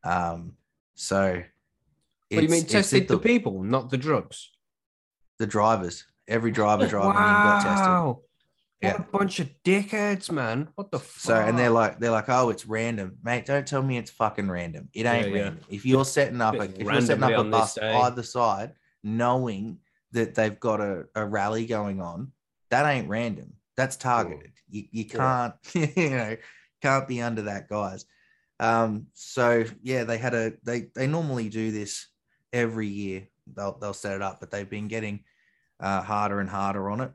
Um, so What do you mean it's- it's tested the, the, people, not the drugs? the drivers. Every driver driving in got tested. Wow. Yeah. A bunch of dickheads, man. What the fuck? So and they're like they're like, oh, it's random, mate. Don't tell me it's fucking random. It ain't Yeah, yeah. random. If you're setting up a It's if you're setting up a on this bus either side, knowing that they've got a, a rally going on, that ain't random. That's targeted. You you can't you know can't be under that, guys. Um, so yeah, they had a they they normally do this every year. They'll they'll set it up, but they've been getting uh, harder and harder on it.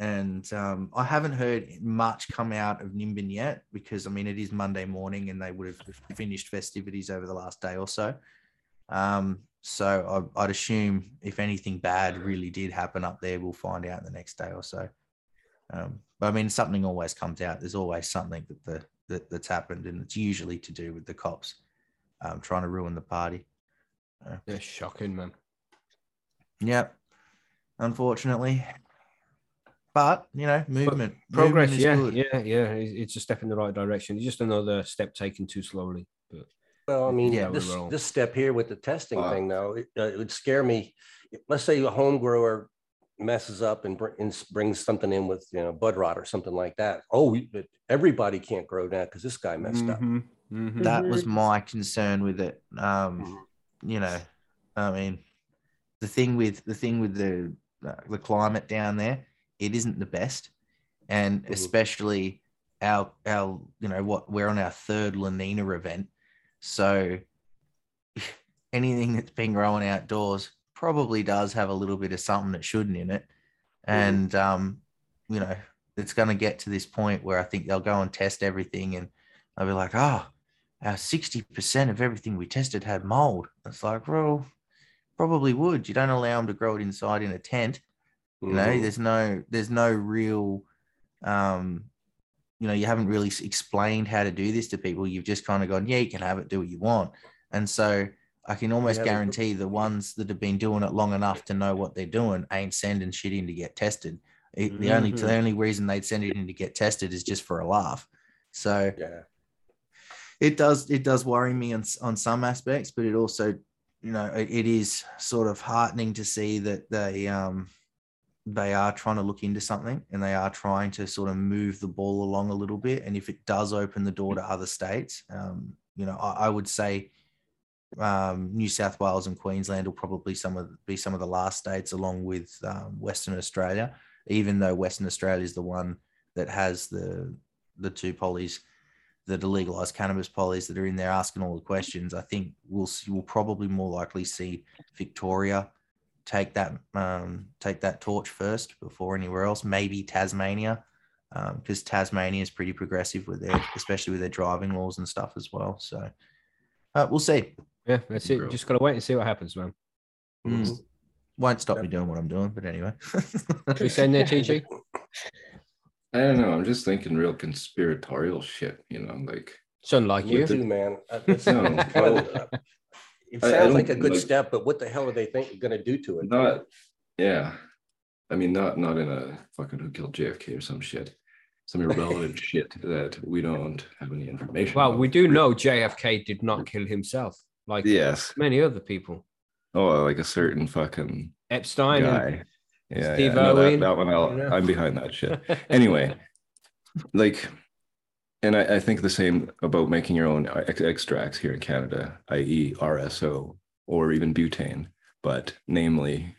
And um, I haven't heard much come out of Nimbin yet because I mean it is Monday morning and they would have finished festivities over the last day or so. Um, so I, I'd assume if anything bad really did happen up there, we'll find out in the next day or so. Um, but I mean, something always comes out. There's always something that the that, that's happened, and it's usually to do with the cops um, trying to ruin the party. They're shocking, man. Yep, unfortunately. But you know, movement, Progress, movement is yeah, good. yeah, yeah. It's a step in the right direction. It's just another step taken too slowly. But Well, I mean, Yeah, this, wrong. this step here with the testing Wow. thing, though, it, uh, it would scare me. Let's say a home grower messes up and, br- and brings something in with, you know, bud rot or something like that. Oh, we- but everybody can't grow now because this guy messed up. Mhm, mhm. that was Mhm. my concern with it. Um, you know, I mean, the thing with the thing with the uh, the climate down there, it isn't the best, and especially our our you know what we're on our third La Nina event, so anything that's been growing outdoors probably does have a little bit of something that shouldn't in it, and um, you know, it's going to get to this point where I think they'll go and test everything and they'll be like, oh, our 60% of everything we tested had mold. It's like, well, probably would. You don't allow them to grow it inside in a tent. You know, Mhm. there's no, there's no real, um, you know, you haven't really explained how to do this to people. You've just kind of gone, yeah, you can have it, do what you want. And so I can almost haven't- guarantee the ones that have been doing it long enough to know what they're doing ain't sending shit in to get tested. It, the only the only reason they'd send it in to get tested is just for a laugh. So Yeah. it does it does worry me on, on some aspects, but it also, you know, it, it is sort of heartening to see that they um they are trying to look into something and they are trying to sort of move the ball along a little bit. And if it does open the door to other states, um, you know, I, I would say um, New South Wales and Queensland will probably some of be some of the last states, along with um, Western Australia. Even though Western Australia is the one that has the the two polys, the legalized cannabis polys that are in there asking all the questions, I think we'll see, we'll probably more likely see Victoria take that um, take that torch first before anywhere else. Maybe Tasmania, because Tasmania is pretty progressive with their, especially with their driving laws and stuff as well. So uh, we'll see. Yeah, that's it. Bro. Just gotta wait and see what happens, man. Mm. Won't stop me doing what I'm doing, but anyway. What you saying there, TG? I don't know. I'm just thinking real conspiratorial shit. You know, like Son like you. too, man. It's- No, well, uh, It I- I sounds like a good like- step, but what the hell are they think gonna do to it? not. Yeah, I mean, not not in a fucking who killed JFK or some shit, some irrelevant shit that we don't have any information. Well, about. we do know JFK did not kill himself, like Yes. many other people. Oh, like a certain fucking Epstein. and- guy. Yeah, Steve yeah. No, that, that one, I'll, I'm behind that shit. Anyway, like, and I, I think the same about making your own ex- extracts here in Canada, i.e., RSO or even butane, but namely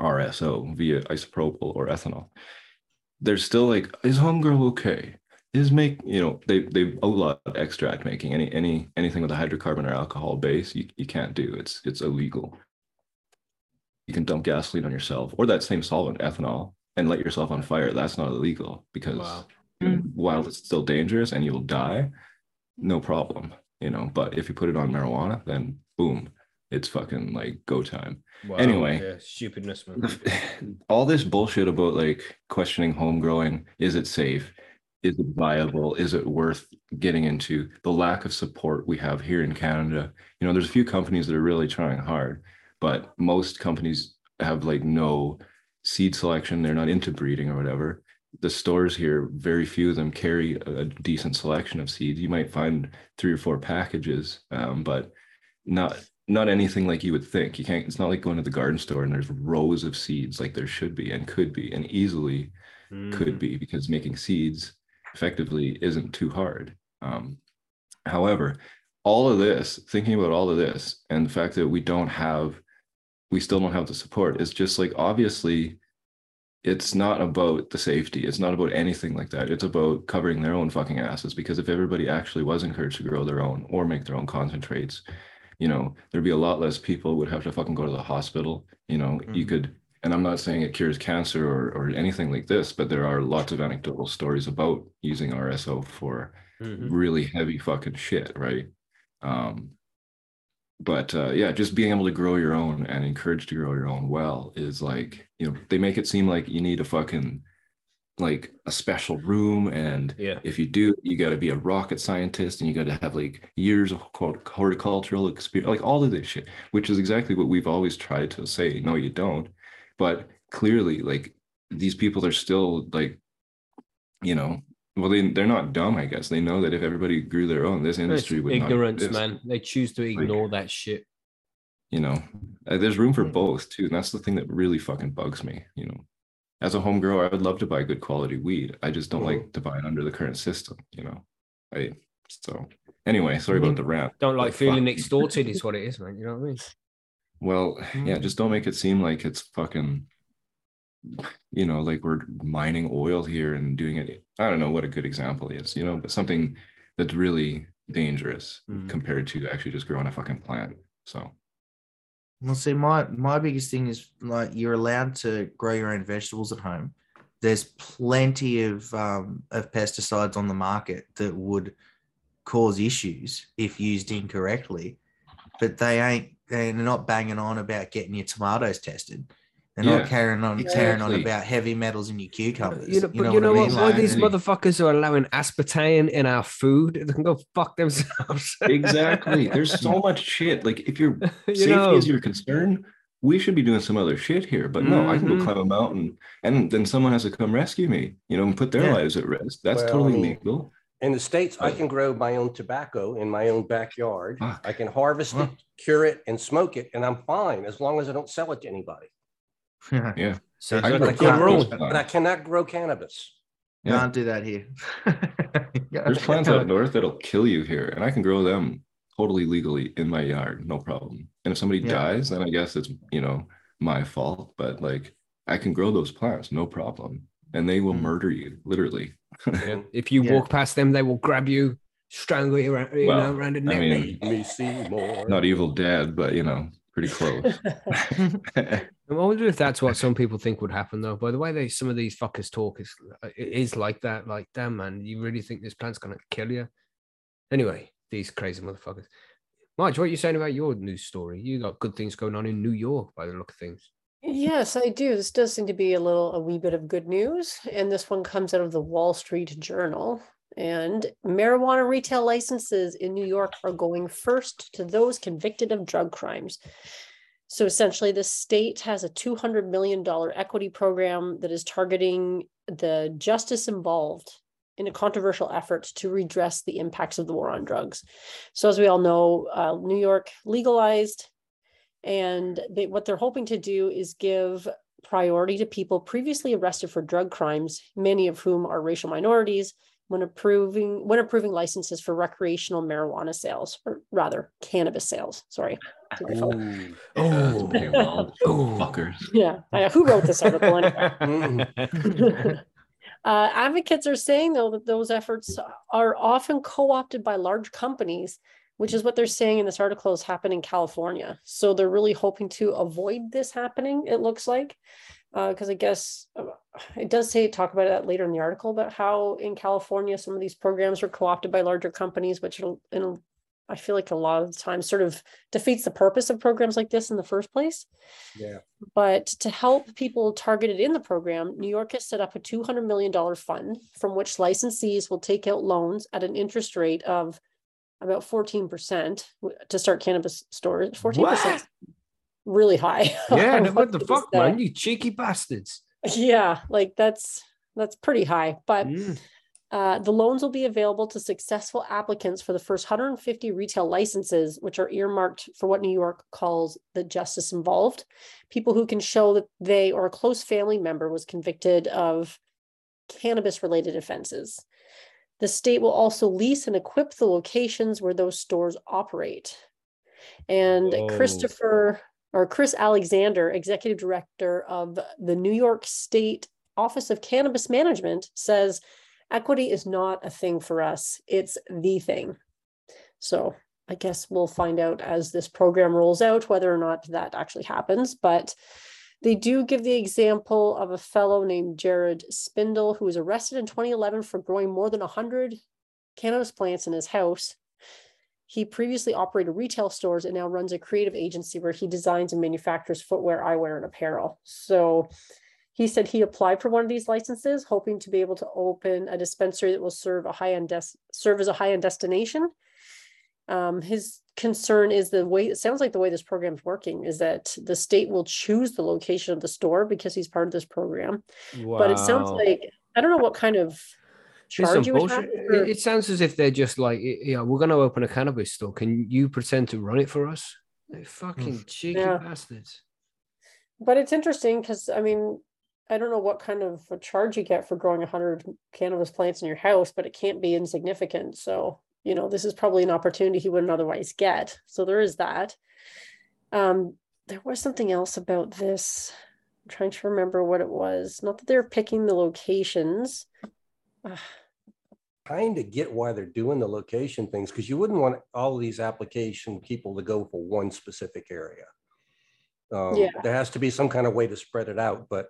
RSO via isopropyl or ethanol. There's still like, is homegirl okay? Is make you know they they outlawed extract making any any anything with a hydrocarbon or alcohol base you, you can't do it's it's illegal you can dump gasoline on yourself or that same solvent, ethanol, and let yourself on fire. That's not illegal because Wow. Know, while it's still dangerous and you'll die, no problem, you know. But if you put it on marijuana, then boom, it's fucking like go time. Wow, Anyway. yeah, stupidness, man. All this bullshit about like questioning home growing, is it safe? Is it viable? Is it worth getting into? The lack of support we have here in Canada. You know, there's a few companies that are really trying hard, but most companies have like no seed selection. They're not into breeding or whatever. The stores here, very few of them carry a decent selection of seeds. You might find three or four packages, um, but not not anything like you would think. You can't. It's not like going to the garden store and there's rows of seeds like there should be and could be and easily could Mm. be because making seeds effectively isn't too hard. Um, however, all of this, thinking about all of this, and the fact that we don't have, we still don't have the support, is just like obviously, it's not about the safety. It's not about anything like that. It's about covering their own fucking asses. Because if everybody actually was encouraged to grow their own or make their own concentrates, you know, there'd be a lot less people would have to fucking go to the hospital. You know, you Mhm. could and I'm not saying it cures cancer or, or anything like this, but there are lots of anecdotal stories about using RSO for Mhm. really heavy fucking shit, right? Um, but uh, yeah, just being able to grow your own and encouraged to grow your own well is like, you know, they make it seem like you need a fucking like a special room and Yeah. if you do you got to be a rocket scientist and you got to have like years of quote, horticultural experience like all of this shit which is exactly what we've always tried to say no you don't but clearly like these people are still like you know well they, they're not dumb i guess they know that if everybody grew their own this It's industry would ignorance, man. They choose to ignore that shit. you know Uh, there's room for Mm. both too and that's the thing that really fucking bugs me you know as a home grower i would love to buy good quality weed i just don't Mm-hmm. like to buy it under the current system you know i so anyway sorry about the rant Don't like but feeling fuck. extorted, is what it is, man. You know what I mean? well yeah Mm. just don't make it seem like it's fucking you know like we're mining oil here and doing it i don't know what a good example is you know but something that's really dangerous Mm. compared to actually just growing a fucking plant so Well, see, my my biggest thing is like you're allowed to grow your own vegetables at home, there's plenty of um, of pesticides on the market that would cause issues if used incorrectly, but they ain't they're not banging on about getting your tomatoes tested. They're Yeah, not carrying on carrying on about heavy metals in your cucumbers. You know, but you know I what? mean? Why Like, these motherfuckers are allowing aspartame in our food? They can go fuck themselves. exactly. There's so much shit. Like if your you safety know, is your concern, we should be doing some other shit here. But no, I can go mm-hmm. climb a mountain, and then someone has to come rescue me. You know, and put their Yeah. lives at risk. That's Well, I totally mean, legal. In the States, I can grow my own tobacco in my own backyard. Fuck. I can harvest Huh. it, cure it, and smoke it, and I'm fine as long as I don't sell it to anybody. Yeah, so I but, I can't, your grow, but I cannot grow cannabis. Yeah. Can't do that here. There's plants out north that'll kill you here, and I can grow them totally legally in my yard, no problem. And if somebody Yeah. dies, then I guess it's you know my fault. But like, I can grow those plants, no problem, and they will Mm. murder you literally. Yeah. If you Yeah. walk past them, they will grab you, strangle you around, you Well, know, around the I neck. mean, Me see more. Not Evil Dead, but you know, pretty close. I wonder if that's what some people think would happen, though. By the way, they some of these fuckers talk is uh, it is like that. Like, damn man, you really think this plant's gonna kill you? Anyway, these crazy motherfuckers. Marge, what are you saying about your news story? You got good things going on in New York by the look of things. Yes, I do. This does seem to be a little, a wee bit of good news. And this one comes out of the Wall Street Journal. And marijuana retail licenses in New York are going first to those convicted of drug crimes. So essentially, the state has a $200 million equity program that is targeting the justice involved in a controversial effort to redress the impacts of the war on drugs. So, as we all know, uh, New York legalized and they, what they're hoping to do is give priority to people previously arrested for drug crimes, many of whom are racial minorities, when approving when approving licenses for recreational marijuana sales, or rather cannabis sales. Sorry. to my fault. Ooh. Oh, Oh. fuckers. Yeah. I- who wrote this article anyway? Uh, advocates are saying, though, that those efforts are often co opted by large companies, which is what they're saying in this article is happening in California. So they're really hoping to avoid this happening, it looks like. Because I guess uh, it does say talk about that later in the article about how in California some of these programs are co opted by larger companies, which it'll, it'll, I feel like a lot of the time sort of defeats the purpose of programs like this in the first place. Yeah. But to help people targeted in the program, New York has set up a $200 million fund from which licensees will take out loans at an interest rate of about 14% to start cannabis stores. 14% What? Really high. Yeah, on what the fuck, uh, man? You cheeky bastards. Yeah, like that's that's pretty high. But Mm. uh, the loans will be available to successful applicants for the first 150 retail licenses, which are earmarked for what New York calls the justice involved. People who can show that they or a close family member was convicted of cannabis related offenses. The state will also lease and equip the locations where those stores operate. And Whoa. Christopher or Chris Alexander, executive director of the New York State Office of Cannabis Management, says equity is not a thing for us, it's the thing. So I guess we'll find out as this program rolls out whether or not that actually happens. But they do give the example of a fellow named Jared Spindle who was arrested in 2011 for growing more than 100 cannabis plants in his house. He previously operated retail stores and now runs a creative agency where he designs and manufactures footwear, eyewear, and apparel. So he said he applied for one of these licenses, hoping to be able to open a dispensary that will serve a high-end des- serve as a high-end destination. Um, his concern is the way it sounds like the way this program is working is that the state will choose the location of the store because he's part of this program. But it sounds like I don't know what kind of charge you bullshit. It, it sounds as if they're just like, yeah, we're going to open a cannabis store. Can you pretend to run it for us? They fucking cheeky Yeah. bastards. But it's interesting because I mean, I don't know what kind of a charge you get for growing 100 cannabis plants in your house, but it can't be insignificant. So, you know, this is probably an opportunity he wouldn't otherwise get. So there is that. Um, there was something else about this. I'm trying to remember what it was. Not that they're picking the locations. Ah, Kind of get why they're doing the location things because you wouldn't want all of these application people to go for one specific area. Um, Yeah. There has to be some kind of way to spread it out, but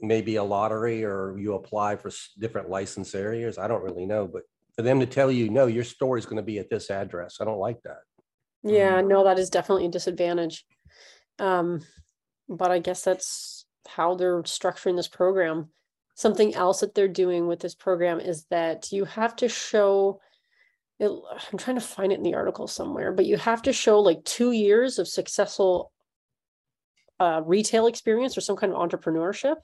maybe a lottery or you apply for different license areas. I don't really know, but for them to tell you, no, your store is going to be at this address, I don't like that. Yeah, no, that is definitely a disadvantage. Um, but I guess that's how they're structuring this program. Something else that they're doing with this program is that you have to show it, I'm trying to find it in the article somewhere, but you have to show like two years of successful uh, retail experience or some kind of entrepreneurship.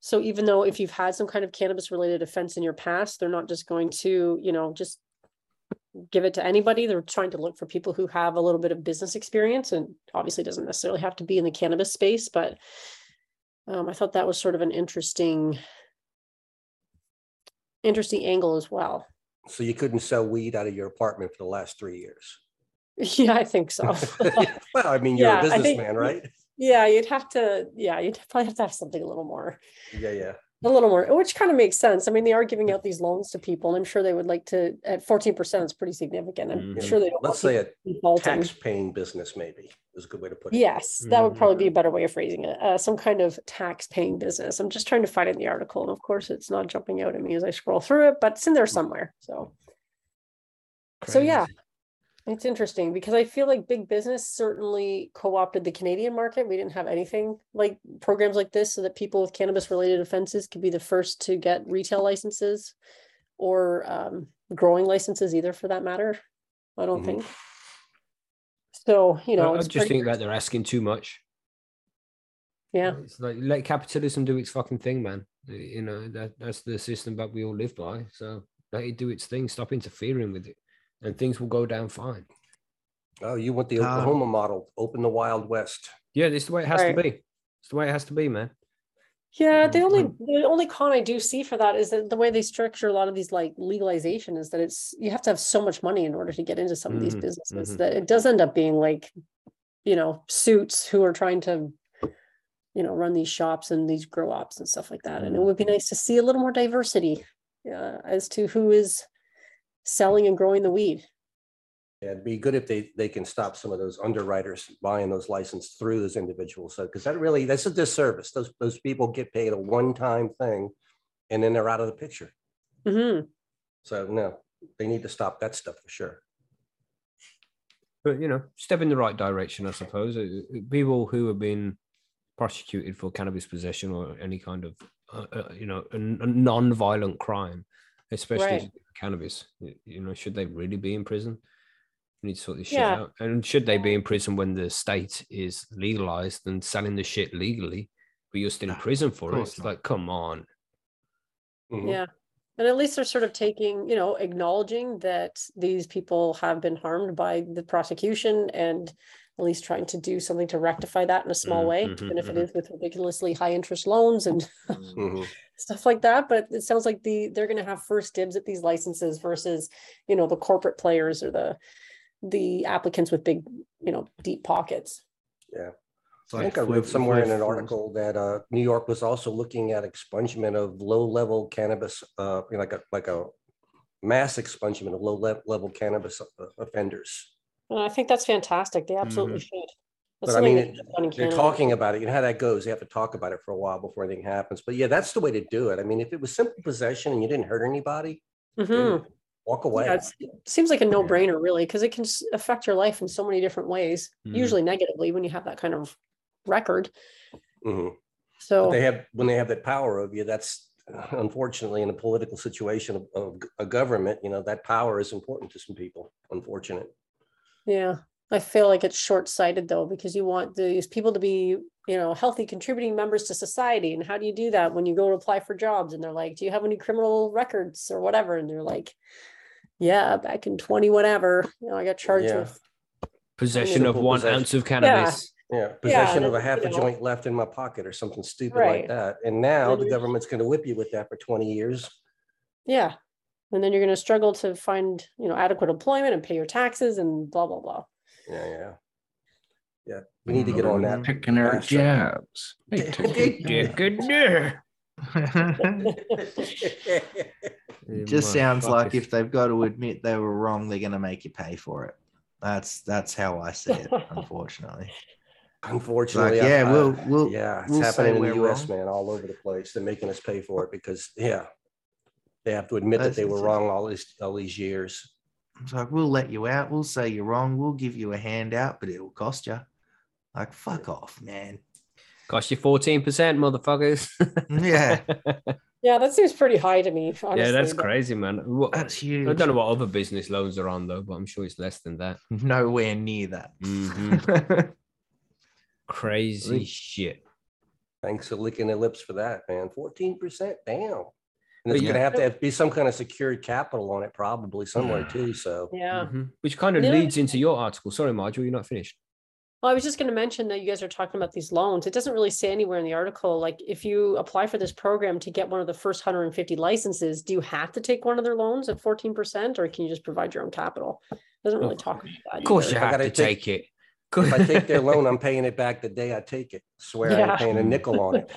So even though if you've had some kind of cannabis related offense in your past, they're not just going to, you know, just give it to anybody. They're trying to look for people who have a little bit of business experience and obviously doesn't necessarily have to be in the cannabis space, but um, I thought that was sort of an interesting interesting angle as well. So you couldn't sell weed out of your apartment for the last three years. Yeah, I think so. Well, I mean, you're Yeah, a businessman, right? yeah, you'd have to, yeah, you'd probably have to have something a little more, Yeah, yeah. A little more, which kind of makes sense. I mean, they are giving out these loans to people and I'm sure they would like to, at 14%, it's pretty significant. I'm Mhm. sure they don't. Let's say a tax paying business maybe is a good way to put it. Yes, that would probably be Mm-hmm. a better way of phrasing it. Uh, some kind of tax paying business. I'm just trying to find it in the article. And of course, it's not jumping out at me as I scroll through it, but it's in there Mm. somewhere. So, so yeah, Crazy. It's interesting because I feel like big business certainly co opted the Canadian market. We didn't have anything like programs like this so that people with cannabis related offenses could be the first to get retail licenses or um, growing licenses, either for that matter. I don't Mhm. think. So, you know, I, I just pretty- think that they're asking too much. yeah. It's like let capitalism do its fucking thing, man. You know that that's the system that we all live by. So let it do its thing. Stop interfering with it, and things will go down fine. Oh, you want the Uh, Oklahoma model, open the Wild West. Yeah, this is the way it has Right. to be. It's the way it has to be, man. Yeah, the Mm, only the only con I do see for that is that the way they structure a lot of these like legalization is that it's you have to have so much money in order to get into some of these Mhm, businesses mhm. that it does end up being like, you know, suits who are trying to, you know, run these shops and these grow ops and stuff like that. And it Mm. would be nice to see a little more diversity uh, as to who is selling and growing the weed. Yeah, It'd be good if they, they can stop some of those underwriters buying those licenses through those individuals. So, because that really, that's a disservice. Those, those people get paid a one-time thing and then they're out of the picture. Mm-hmm. So no, they need to stop that stuff for sure. But you know, step in the right direction, I suppose. Uh, uh, People who have been prosecuted for cannabis possession or any kind of, uh, uh, you know, a, n- a non-violent crime, especially Right. Cannabis. You know, should they really be in prison? We need to sort this shit Yeah. out. And should they be in prison when the state is legalized and selling the shit legally, but you're still in prison for it? course It's not. like, come on. Mhm. Yeah. And at least they're sort of taking, you know, acknowledging that these people have been harmed by the prosecution and at least trying to do something to rectify that in a small Mm, way, mhm, even if it mhm. is with ridiculously high interest loans and Mhm. Stuff like that. But it sounds like the they're gonna have first dibs at these licenses versus, you know, the corporate players or the the applicants with big, you know, deep pockets. It's I think I if read somewhere in an article that uh, New York was also looking at expungement of low-level cannabis, uh, you know, like a, like a mass expungement of low-level cannabis uh, offenders. And I think that's fantastic. They absolutely should. But I mean, something that it- should be done in They're Canada. talking about it, you know how that goes. You have to talk about it for a while before anything happens. But yeah, that's the way to do it. I mean, if it was simple possession and you didn't hurt anybody, Mhm. then walk away. Yeah, it's, it seems like a no-brainer, really, because it can s- affect your life in so many different ways. Mhm. Usually negatively when you have that kind of record. Mhm. But So They have, when they have that power over you, that's unfortunately in a political situation of, of a government, you know, that power is important to some people, unfortunate. yeah, I feel like it's short-sighted though, because you want these people to be, you know, healthy, contributing members to society. And how do you do that when you go to apply for jobs and they're like, "Do you have any criminal records or whatever?" And they're like, "Yeah, back in twenty whatever, you know, I got charged Yeah. with." Possession of one possession. ounce of cannabis. Yeah, possession of a half a know- joint left in my pocket or something stupid Right. like that. And now the Mhm. government's gonna whip you with that for twenty years. Yeah, and then you're going to struggle to find, you know, adequate employment and pay your taxes and blah blah blah. Yeah, yeah. Yeah, we need to get on that. Picking our faster. jabs. Hey, take Yeah, good there. It just sounds like if they've got to admit they were wrong, they're going to make you pay for it. That's that's how I see it, unfortunately. Unfortunately, Like, yeah, I- we'll we'll yeah, it's we'll happening in the US, wrong. man, all over the place. They're making us pay for it because, yeah, they have to admit that they were wrong all these, all these years. It's like we'll let you out. We'll say you're wrong. We'll give you a handout, but it'll cost you. Like fuck off, man. Cost you 14%, motherfuckers. Yeah, Yeah, that seems pretty high to me. Honestly, yeah, that's but- crazy, man. What, I that's huge. I don't know what other business loans are on though, but I'm sure it's less than that. Nowhere near that. Mhm. Crazy Really? shit. Thanks for licking their lips for that, man. Fourteen percent down. And it's But gonna have to have- be some kind of secured capital on it probably somewhere too, so. Yeah. Mhm. Which kind of Yeah. leads into your article. Sorry, Marjorie, you're not finished. Well, I was just going to mention that you guys are talking about these loans. It doesn't really say anywhere in the article, like if you apply for this program to get one of the first 150 licenses, do you have to take one of their loans at 14% or can you just provide your own capital? It Doesn't really talk about that. Of course, either. you If I have gotta take- take it. If I take their loan, I'm paying it back the day I take it. Swear I'm paying a nickel on it.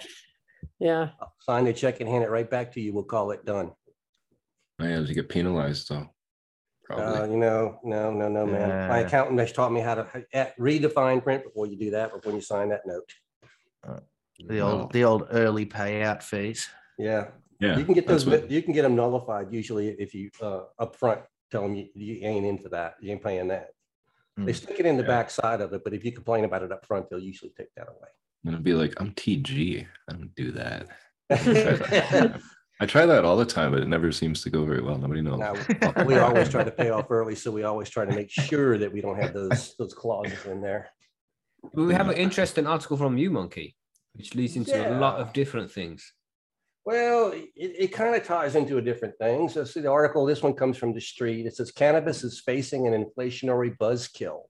Yeah. I'll Sign the check and hand it right back to you. We'll call it done. I have to get penalized though. Uh, Probably. you know, no, no, no, man. My accountant has taught me how to uh, read the fine print before you do that, but when you sign that note. The old Well, the old early payout fees. Yeah, yeah, you can get those, what- you can get them nullified usually if you, uh, upfront, tell them you, you ain't in for that. You ain't paying that. They Mm. stick it in the Yeah. back side of it, but if you complain about it up front, they'll usually take that away. I'm gonna be like, I'm TG. I don't do that. I try that all the time, but it never seems to go very well. Nobody knows. Now, we always try to pay off early, so we always try to make sure that we don't have those, those clauses in there. But we have an interesting article from you, Monkey, which leads into a lot of different things. Well, it, it kind of ties into a different thing. So see the article, this one comes from TheStreet. It says cannabis is facing an inflationary buzzkill.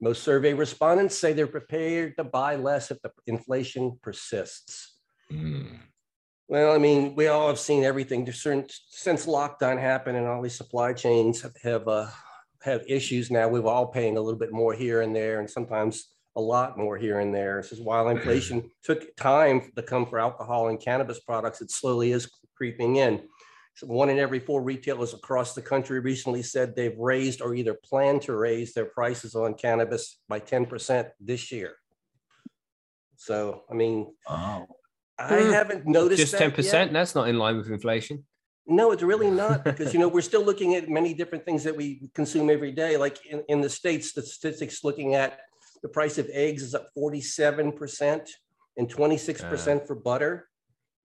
Most survey respondents say they're prepared to buy less if the inflation persists. Mm. Well, I mean, we all have seen everything certain- since lockdown happened and all these supply chains have, have, uh, have issues now. We're all paying a little bit more here and there and sometimes a lot more here and there. This is while inflation took time to come for alcohol and cannabis products, it slowly is creeping in. So one in every four retailers across the country recently said they've raised or either plan to raise their prices on cannabis by 10% this year. So, I mean, Oh. I Hmm. haven't noticed Just that ten yet. percent. That's not in line with inflation. No, it's really not because, you know, we're still looking at many different things that we consume every day. Like in, in the States, the statistics looking at the price of eggs is up 47% and 26% for butter.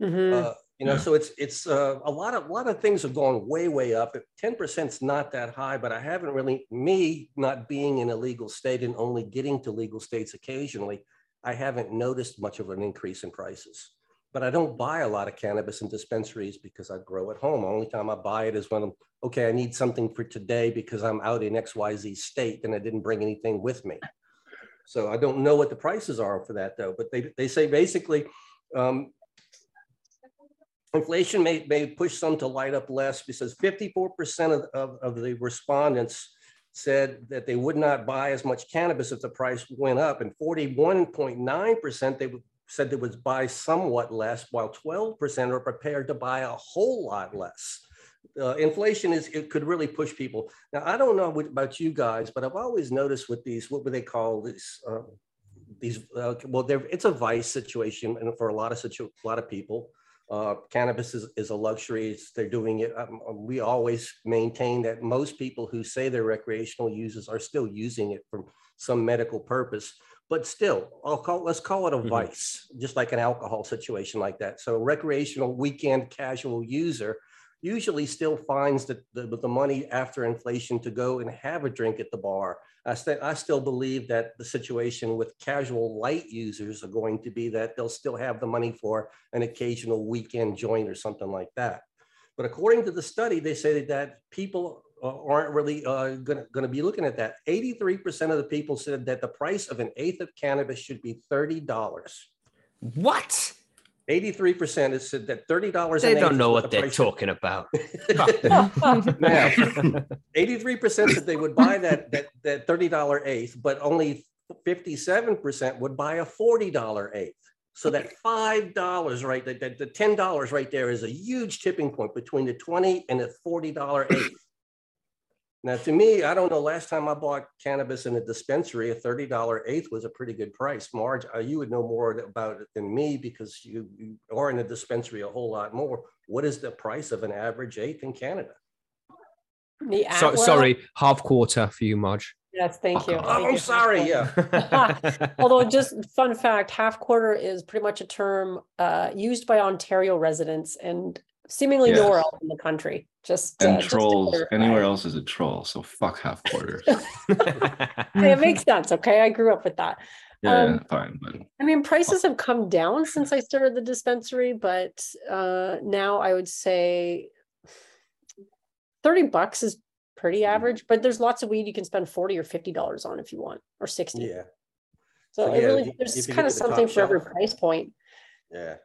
Mhm. Uh, you know, Yeah. so it's it's uh, a lot of a lot of things have gone way way up. Ten percent is not that high, but I haven't really me not being in a legal state and only getting to legal states occasionally. I haven't noticed much of an increase in prices. But I don't buy a lot of cannabis in dispensaries because I grow at home. Only time I buy it is when I'm okay. I need something for today because I'm out in X Y Z state and I didn't bring anything with me. So I don't know what the prices are for that though. But they they say basically. Um, Inflation may, may push some to light up less because 54% of, of, of the respondents said that they would not buy as much cannabis if the price went up. And 41.9% they said they would buy somewhat less, while 12% are prepared to buy a whole lot less. Uh, inflation is, it could really push people. Now, I don't know what, about you guys, but I've always noticed with these, what would they call these? Uh, these, uh, well, it's a vice situation and for a lot of situ, a lot of people. Uh, cannabis is, is a luxury. It's, they're doing it. Um, we always maintain that most people who say they're recreational users are still using it for some medical purpose. But still, I'll call let's call it a Mhm. vice, just like an alcohol situation like that. So, a recreational weekend casual user usually still finds the, the, the money after inflation to go and have a drink at the bar. I, st- I still believe that the situation with casual light users are going to be that they'll still have the money for an occasional weekend joint or something like that. But according to the study, they say that people uh, aren't really uh, going to be looking at that. 83% of the people said that the price of an eighth of cannabis should be $30. What? 83% has said that $30 They don't know what the they're talking about. Now, 83% said they would buy that, that, that $30 eighth, but only 57% would buy a $40 eighth. So that $5 right, that, that the $10 right there is a huge tipping point between the 20 and the $40 eighth. Now, to me, I don't know, last time I bought cannabis in a dispensary, a thirty dollar eighth was a pretty good price. Marge, uh, you would know more about it than me because you, you are in a dispensary a whole lot more. What is the price of an average eighth in Canada? The So, Atwell- sorry, half quarter for you, Marge. Yes, thank you. Oh, Thank I'm you. sorry, yeah. Although, just fun fact, half quarter is pretty much a term uh, used by Ontario residents and seemingly Yes. nowhere else in the country. Just uh, And just to trolls clarify. anywhere else is a troll. So fuck half quarters. Hey, it makes sense. Okay, I grew up with that. Yeah, Um, fine. But I mean, prices have come down since I started the dispensary, but uh, now I would say 30 bucks is pretty Mm-hmm. average, but there's lots of weed you can spend 40 or 50 dollars on if you want, or 60. Yeah, So So, it yeah, really there's kind of to the top something for every price point. yeah.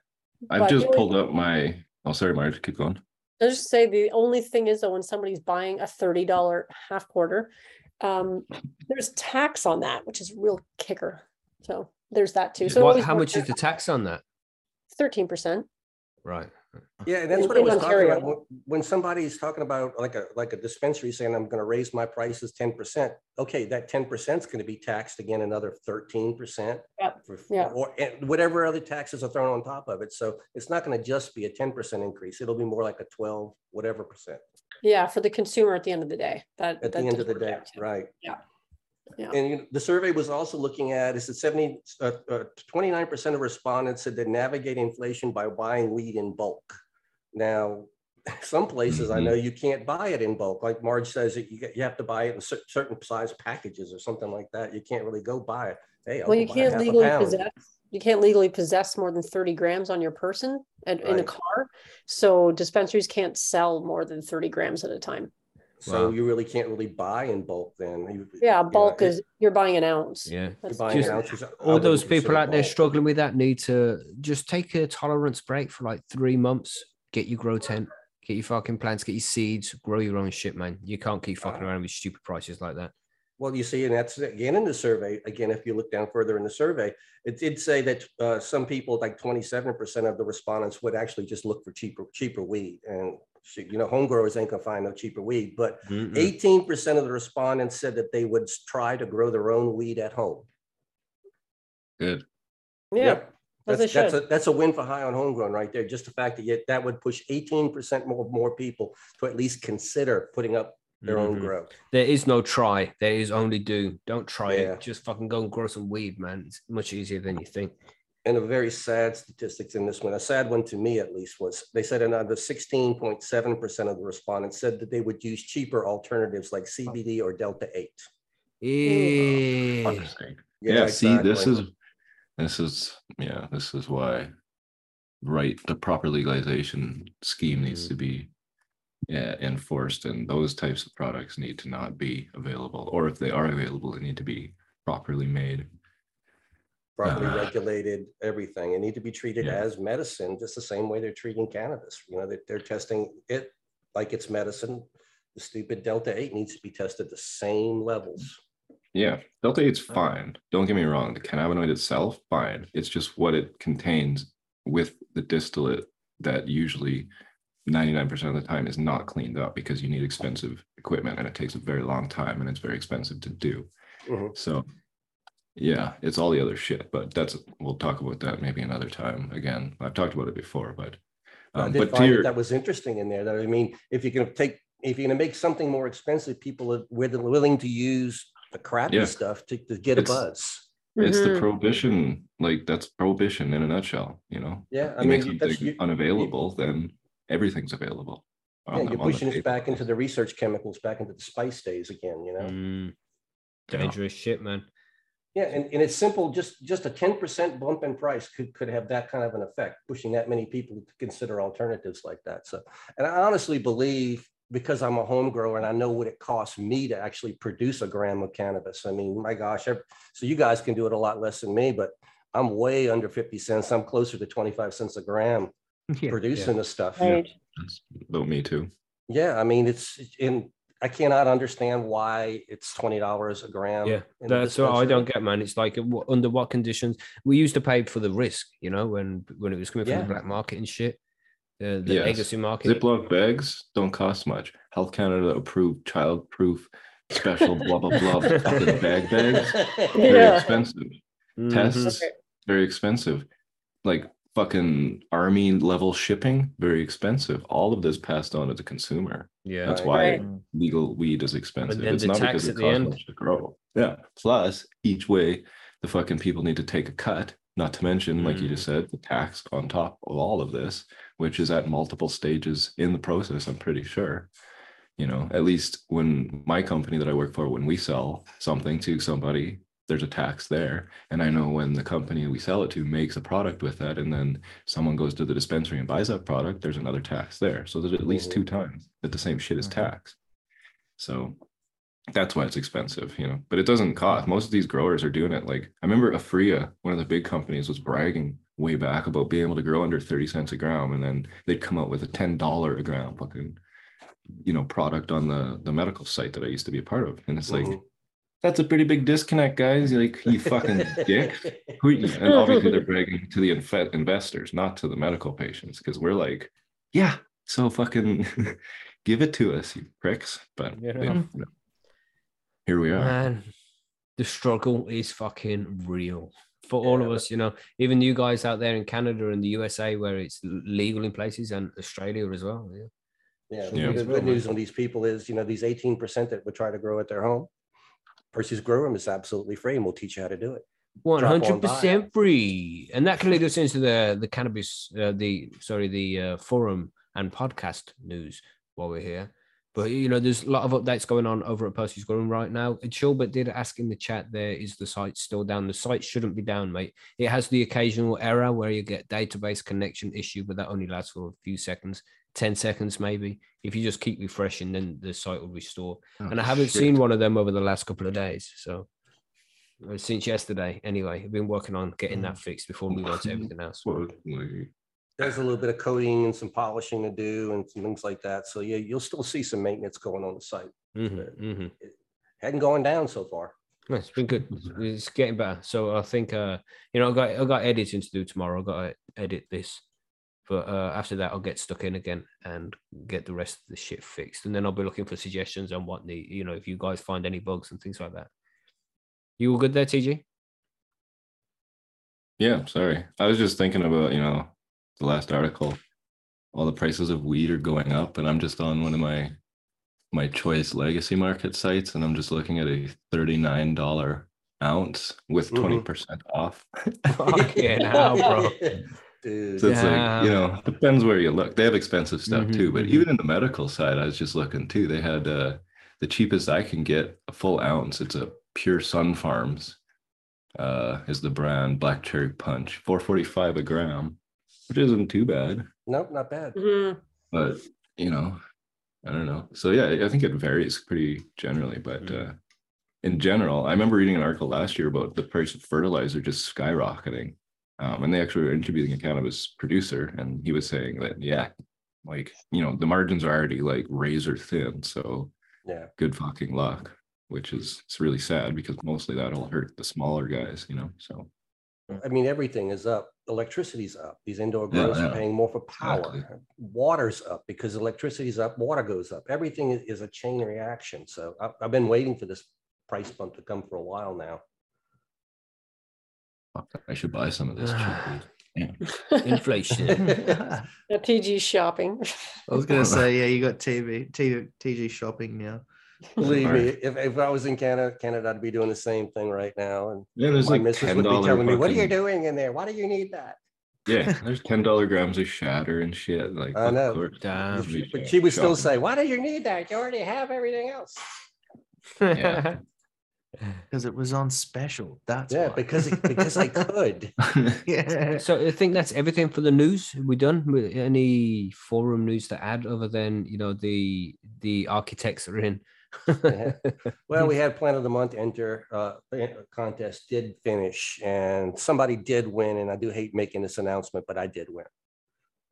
I've but just pulled up my. Oh, sorry, Marge. Keep going. I'll just say the only thing is that when somebody's buying a $30 half quarter, um, there's tax on that, which is a real kicker. So there's that too. So What, how much is the tax on that? 13%. Right. Yeah, that's In- what I in was talking about. When- somebody's talking about like a, like a dispensary saying, I'm gonna raise my prices ten percent. Okay, that ten percent is gonna be taxed again another thirteen percent. Yep, yeah. Or, and whatever other taxes are thrown on top of it. So it's not gonna just be a ten percent increase. It'll be more like a twelve, whatever percent Yeah, for the consumer at the end of the day. That at the end of the day, right? Yeah. Yeah. And you know, the survey was also looking at, is it seventy, uh, uh, twenty-nine percent of respondents said they navigate inflation by buying weed in bulk. Now, some places I Mhm. know you can't buy it in bulk, like Marge says, that you get, you have to buy it in cer- certain size packages or something like that. You can't really go buy it. Hey, I'll Well, you can't legally possess, you can't legally possess more than thirty grams on your person and in a car. So dispensaries can't sell more than thirty grams at a time. So Wow. you really can't really buy in bulk then. You- Yeah, you know, bulk it- is, you're buying an ounce. Yeah. you're buying Just an ounce, All those people out there bulk. struggling with that need to just take a tolerance break for like three months. Get your grow tent, get your fucking plants, get your seeds, grow your own shit, man. You can't keep fucking around with stupid prices like that. Well, you see, and that's again in the survey, again, if you look down further in the survey, it did say that uh, some people, like twenty-seven percent of the respondents would actually just look for cheaper, cheaper weed. And shoot, you know, home growers ain't gonna find no cheaper weed, but Mm-mm. eighteen percent of the respondents said that they would try to grow their own weed at home. Good. Yeah, Yep. That's, that's a, that's a win for high on homegrown right there. Just the fact that yet that would push eighteen percent more, more people to at least consider putting up their own Mhm. grow. There is no try. There is only do. Don't try Yeah. it. Just fucking go and grow some weed, man. It's much easier than you think. And a very sad statistics in this one, a sad one to me at least, was they said another sixteen point seven percent of the respondents said that they would use cheaper alternatives like CBD or Delta eight. Eh. Fuck's sake. Yeah, see, this is this is yeah, this is why right the proper legalization scheme needs Mm. to be yeah, enforced and those types of products need to not be available or if they are available they need to be properly made properly uh, regulated, everything. It need to be treated Yeah. as medicine, just the same way they're treating cannabis. You know, that they're testing it like it's medicine. The stupid Delta eight needs to be tested the same levels. yeah delta 8's fine don't get me wrong the cannabinoid itself fine it's just what it contains with the distillate that usually 99% of the time is not cleaned up because you need expensive equipment and it takes a very long time and it's very expensive to do Mhm. So, yeah, it's all the other shit, but that's we'll talk about that maybe another time. Again, I've talked about it before, but I um, did but find that your that was interesting in there. That I mean, if you can take, if you're gonna make something more expensive, people are willing to use the crappy Yeah. stuff to, to get a buzz. it's the Mhm. prohibition, like that's prohibition in a nutshell. You know, Yeah, I you make mean, that's, something you, unavailable, then everything's available. yeah, you're pushing us back into the research chemicals, back into the spice days again, you know? Mm, Yeah. dangerous shit, man. Yeah, and, and it's simple, just, just a ten percent bump in price could, could have that kind of an effect, pushing that many people to consider alternatives like that. So, and I honestly believe, because I'm a home grower and I know what it costs me to actually produce a gram of cannabis. I mean, my gosh, ev- so you guys can do it a lot less than me, but I'm way under fifty cents. I'm closer to twenty-five cents a gram Yeah, producing the stuff. Right. That's about me too. Yeah, I mean, it's, in, I cannot understand why it's twenty dollars a gram. Yeah, that's what I don't get, man. It's like under what conditions we used to pay for the risk, you know, when when it was coming from Yeah. the black market and shit. the, the Yes. legacy market. Ziploc bags don't cost much. Health Canada approved child-proof special blah blah blah fucking bag bags. Very Yeah. expensive. Mhm. Tests very expensive. Like fucking army level shipping, very expensive. All of this passed on to the consumer. Yeah. That's why Right. legal weed is expensive. It's not because it the costs end. much to grow. Yeah. Plus, each way the fucking people need to take a cut. Not to mention, like you Mm. just said, the tax on top of all of this, which is at multiple stages in the process. I'm pretty sure. You know, at least when my company that I work for, when we sell something to somebody, there's a tax there. And I know when the company we sell it to makes a product with that, and then someone goes to the dispensary and buys that product, there's another tax there. So there's at least two times that the same shit is Mhm. taxed. So that's why it's expensive, you know. But it doesn't cost. Most of these growers are doing it. Like I remember Aphria, one of the big companies, was bragging way back about being able to grow under 30 cents a gram, and then they'd come out with a $10 a gram fucking, you know, product on the the medical site that I used to be a part of. And it's like, Mhm. That's a pretty big disconnect, guys. You're like, you fucking dick. Who are you? And obviously they're bragging to the inf- investors, not to the medical patients, because we're like, yeah, so fucking give it to us, you pricks. But Yeah. Mm-hmm. you know, here we are. Man, the struggle is fucking real for all Yeah, of us. You know, even you guys out there in Canada and the USA, where it's legal in places, and Australia as well. Yeah. Yeah, Yeah. the good news on these people is, you know, these eighteen percent that would try to grow at their home. Percy's Grow Room is absolutely free and we'll teach you how to do it. One hundred percent free, and that can lead us into the the cannabis, uh, the sorry, the uh, forum and podcast news while we're here. But you know, there's a lot of updates going on over at Percy's Grow Room right now. And Chilbert did ask in the chat there, is the site still down? The site shouldn't be down, mate. It has the occasional error where you get database connection issue, but that only lasts for a few seconds, 10 seconds maybe. If you just keep refreshing, then the site will restore. and I haven't Oh, shit. seen one of them over the last couple of days. So uh, since yesterday, anyway, I've been working on getting that fixed before we move on to everything else. Well, like, There's a little bit of coating and some polishing to do and some things like that. So yeah, you'll still see some maintenance going on the site. Mhm, mhm. Hadn't gone down so far. No, it's been good. It's- It's getting better. So I think uh, you know, I got I got editing to do tomorrow. I got to edit this. But uh, after that, I'll get stuck in again and get the rest of the shit fixed. And then I'll be looking for suggestions on what need, you know, if you guys find any bugs and things like that. You all good there, TG? yeah, sorry. I was just thinking about, you know, the last article. All the prices of weed are going up, and I'm just on one of my my choice legacy market sites, and I'm just looking at a $39 ounce with Mhm. 20% off. Fucking hell, bro. Dude. So it's like, you know, depends where you look. They have expensive stuff Mhm, too, but mhm. even in the medical side, I was just looking too. They had uh the cheapest I can get a full ounce. It's a Pure Sunfarms, uh, is the brand Black Cherry Punch, 445 a gram, which isn't too bad. Nope, not bad. Mhm. But you know, I don't know. So yeah, I think it varies pretty generally, but Mm. uh in general, I remember reading an article last year about the price of fertilizer just skyrocketing. Um, and they actually were interviewing a cannabis producer, and he was saying that, yeah, like, you know, the margins are already like razor thin. So Yeah. good fucking luck, which is it's really sad because mostly that'll hurt the smaller guys, you know. So I mean, everything is up. Electricity's up. These indoor Yeah, grows are paying more for power. Exactly. Water's up because electricity's up, water goes up. Everything is, is a chain reaction. So I, I've been waiting for this price bump to come for a while now. fuck, I should buy some of this cheap weed. Inflation. TG shopping. I was gonna say, yeah, you got TV, T, TG shopping now. Believe me, if, if I was in Canada, Canada, I'd be doing the same thing right now. And Yeah, there's my like missus would be dollar. telling me, what are you doing in there? Why do you need that? Yeah, there's ten dollar grams of shatter and shit. Like I know. Damn. Should be But she would still say, why do you need that? You already have everything else. Yeah. Because it was on special. That's Yeah, why. because, it- because I could. yeah. So I think that's everything for the news. Are we done with any forum news to add other than you know the the architects are in? Well, we had Plant of the Month enter uh, contest did finish and somebody did win. And I do hate making this announcement, but I did win.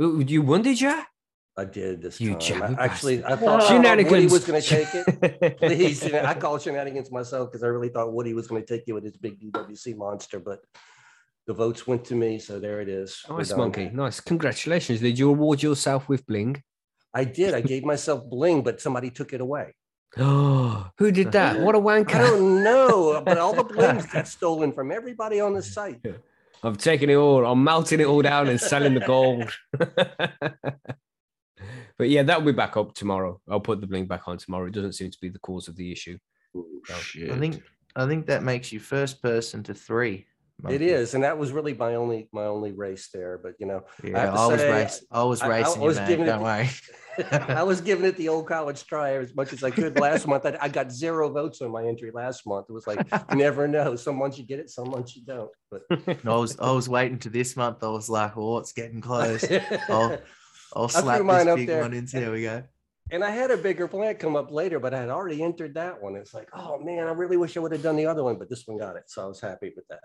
Oh, you won, did you? I did this You time. I- Actually, I thought, thought Woody was going to take it. Please, you know, I call shenanigans myself because I really thought Woody was going to take you with his big DWC monster, but the votes went to me, so there it is. Nice monkey. Nice. Congratulations. Did you award yourself with bling? I did. I gave myself bling, but somebody took it away. Oh, who did that? What a I wanker. don't know, but all the blings got stolen from everybody on the site. I'm taking it all. I'm melting it all down and selling the gold. but yeah, that'll be back up tomorrow. I'll put the bling back on tomorrow. It doesn't seem to be the cause of the issue. Oh, shit. I think I think that makes you first person to three. It monkey. and that was really my only my only race there. But you know, Yeah, have to I, was say, race, I was I- I racing was man. giving it Don't the- worry. I was giving it the old college try as much as I could last month. I, I got zero votes on my entry last month. It was like you never know. Some months you get it, some months you don't. But I was I was waiting to this month. I was like, oh, it's getting close. I'll I'll slap this big one in. There we go. and I had a bigger plan come up later, but I had already entered that one. It's like, oh man, I really wish I would have done the other one, but this one got it. So I was happy with that.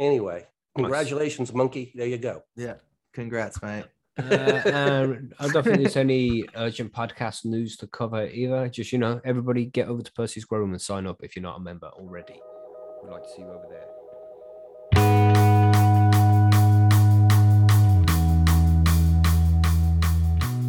Anyway, congratulations, monkey. There you go. Yeah. Congrats, mate. uh, um, I don't think there's any urgent podcast news to cover either. Just, you know, everybody get over to Percy's Grow Room and sign up if you're not a member already. We'd like to see you over there.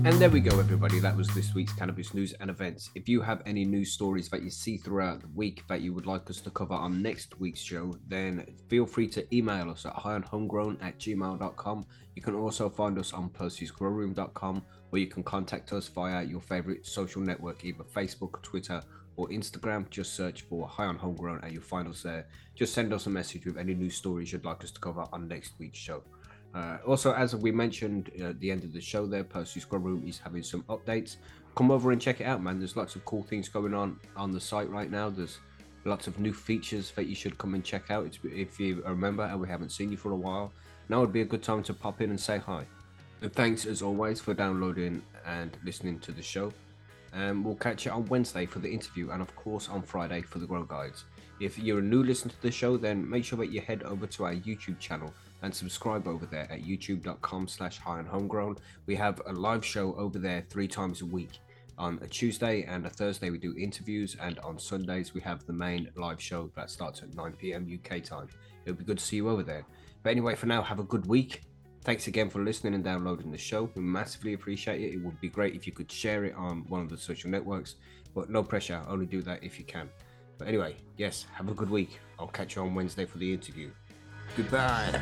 And there we go, everybody. That was this week's cannabis news and events. If you have any news stories that you see throughout the week that you would like us to cover on next week's show, then feel free to email us at highonhomegrown at gmail.com. You can also find us on percysgrowroom.com or you can contact us via your favorite social network, either Facebook, Twitter, or Instagram. Just search for High on Homegrown and you'll find us there. Just send us a message with any news stories you'd like us to cover on next week's show. Uh, also, as we mentioned at the end of the show, there, Percy's Grow Room is having some updates. Come over and check it out, man. There's lots of cool things going on on the site right now. There's lots of new features that you should come and check out. It's, if you remember and we haven't seen you for a while, now would be a good time to pop in and say hi. And thanks as always for downloading and listening to the show. Um, we'll catch you on Wednesday for the interview and of course on Friday for the Grow Guides. If you're a new listener to the show, then make sure that you head over to our YouTube channel and subscribe over there at youtube.com slash high and homegrown. We have a live show over there three times a week. On a Tuesday and a Thursday, we do interviews, and on Sundays, we have the main live show that starts at 9 p.m. UK time. It'll be good to see you over there. But anyway, for now, have a good week. Thanks again for listening and downloading the show. We massively appreciate it. It would be great if you could share it on one of the social networks, but no pressure. Only do that if you can. But anyway, yes, have a good week. I'll catch you on Wednesday for the interview. Goodbye.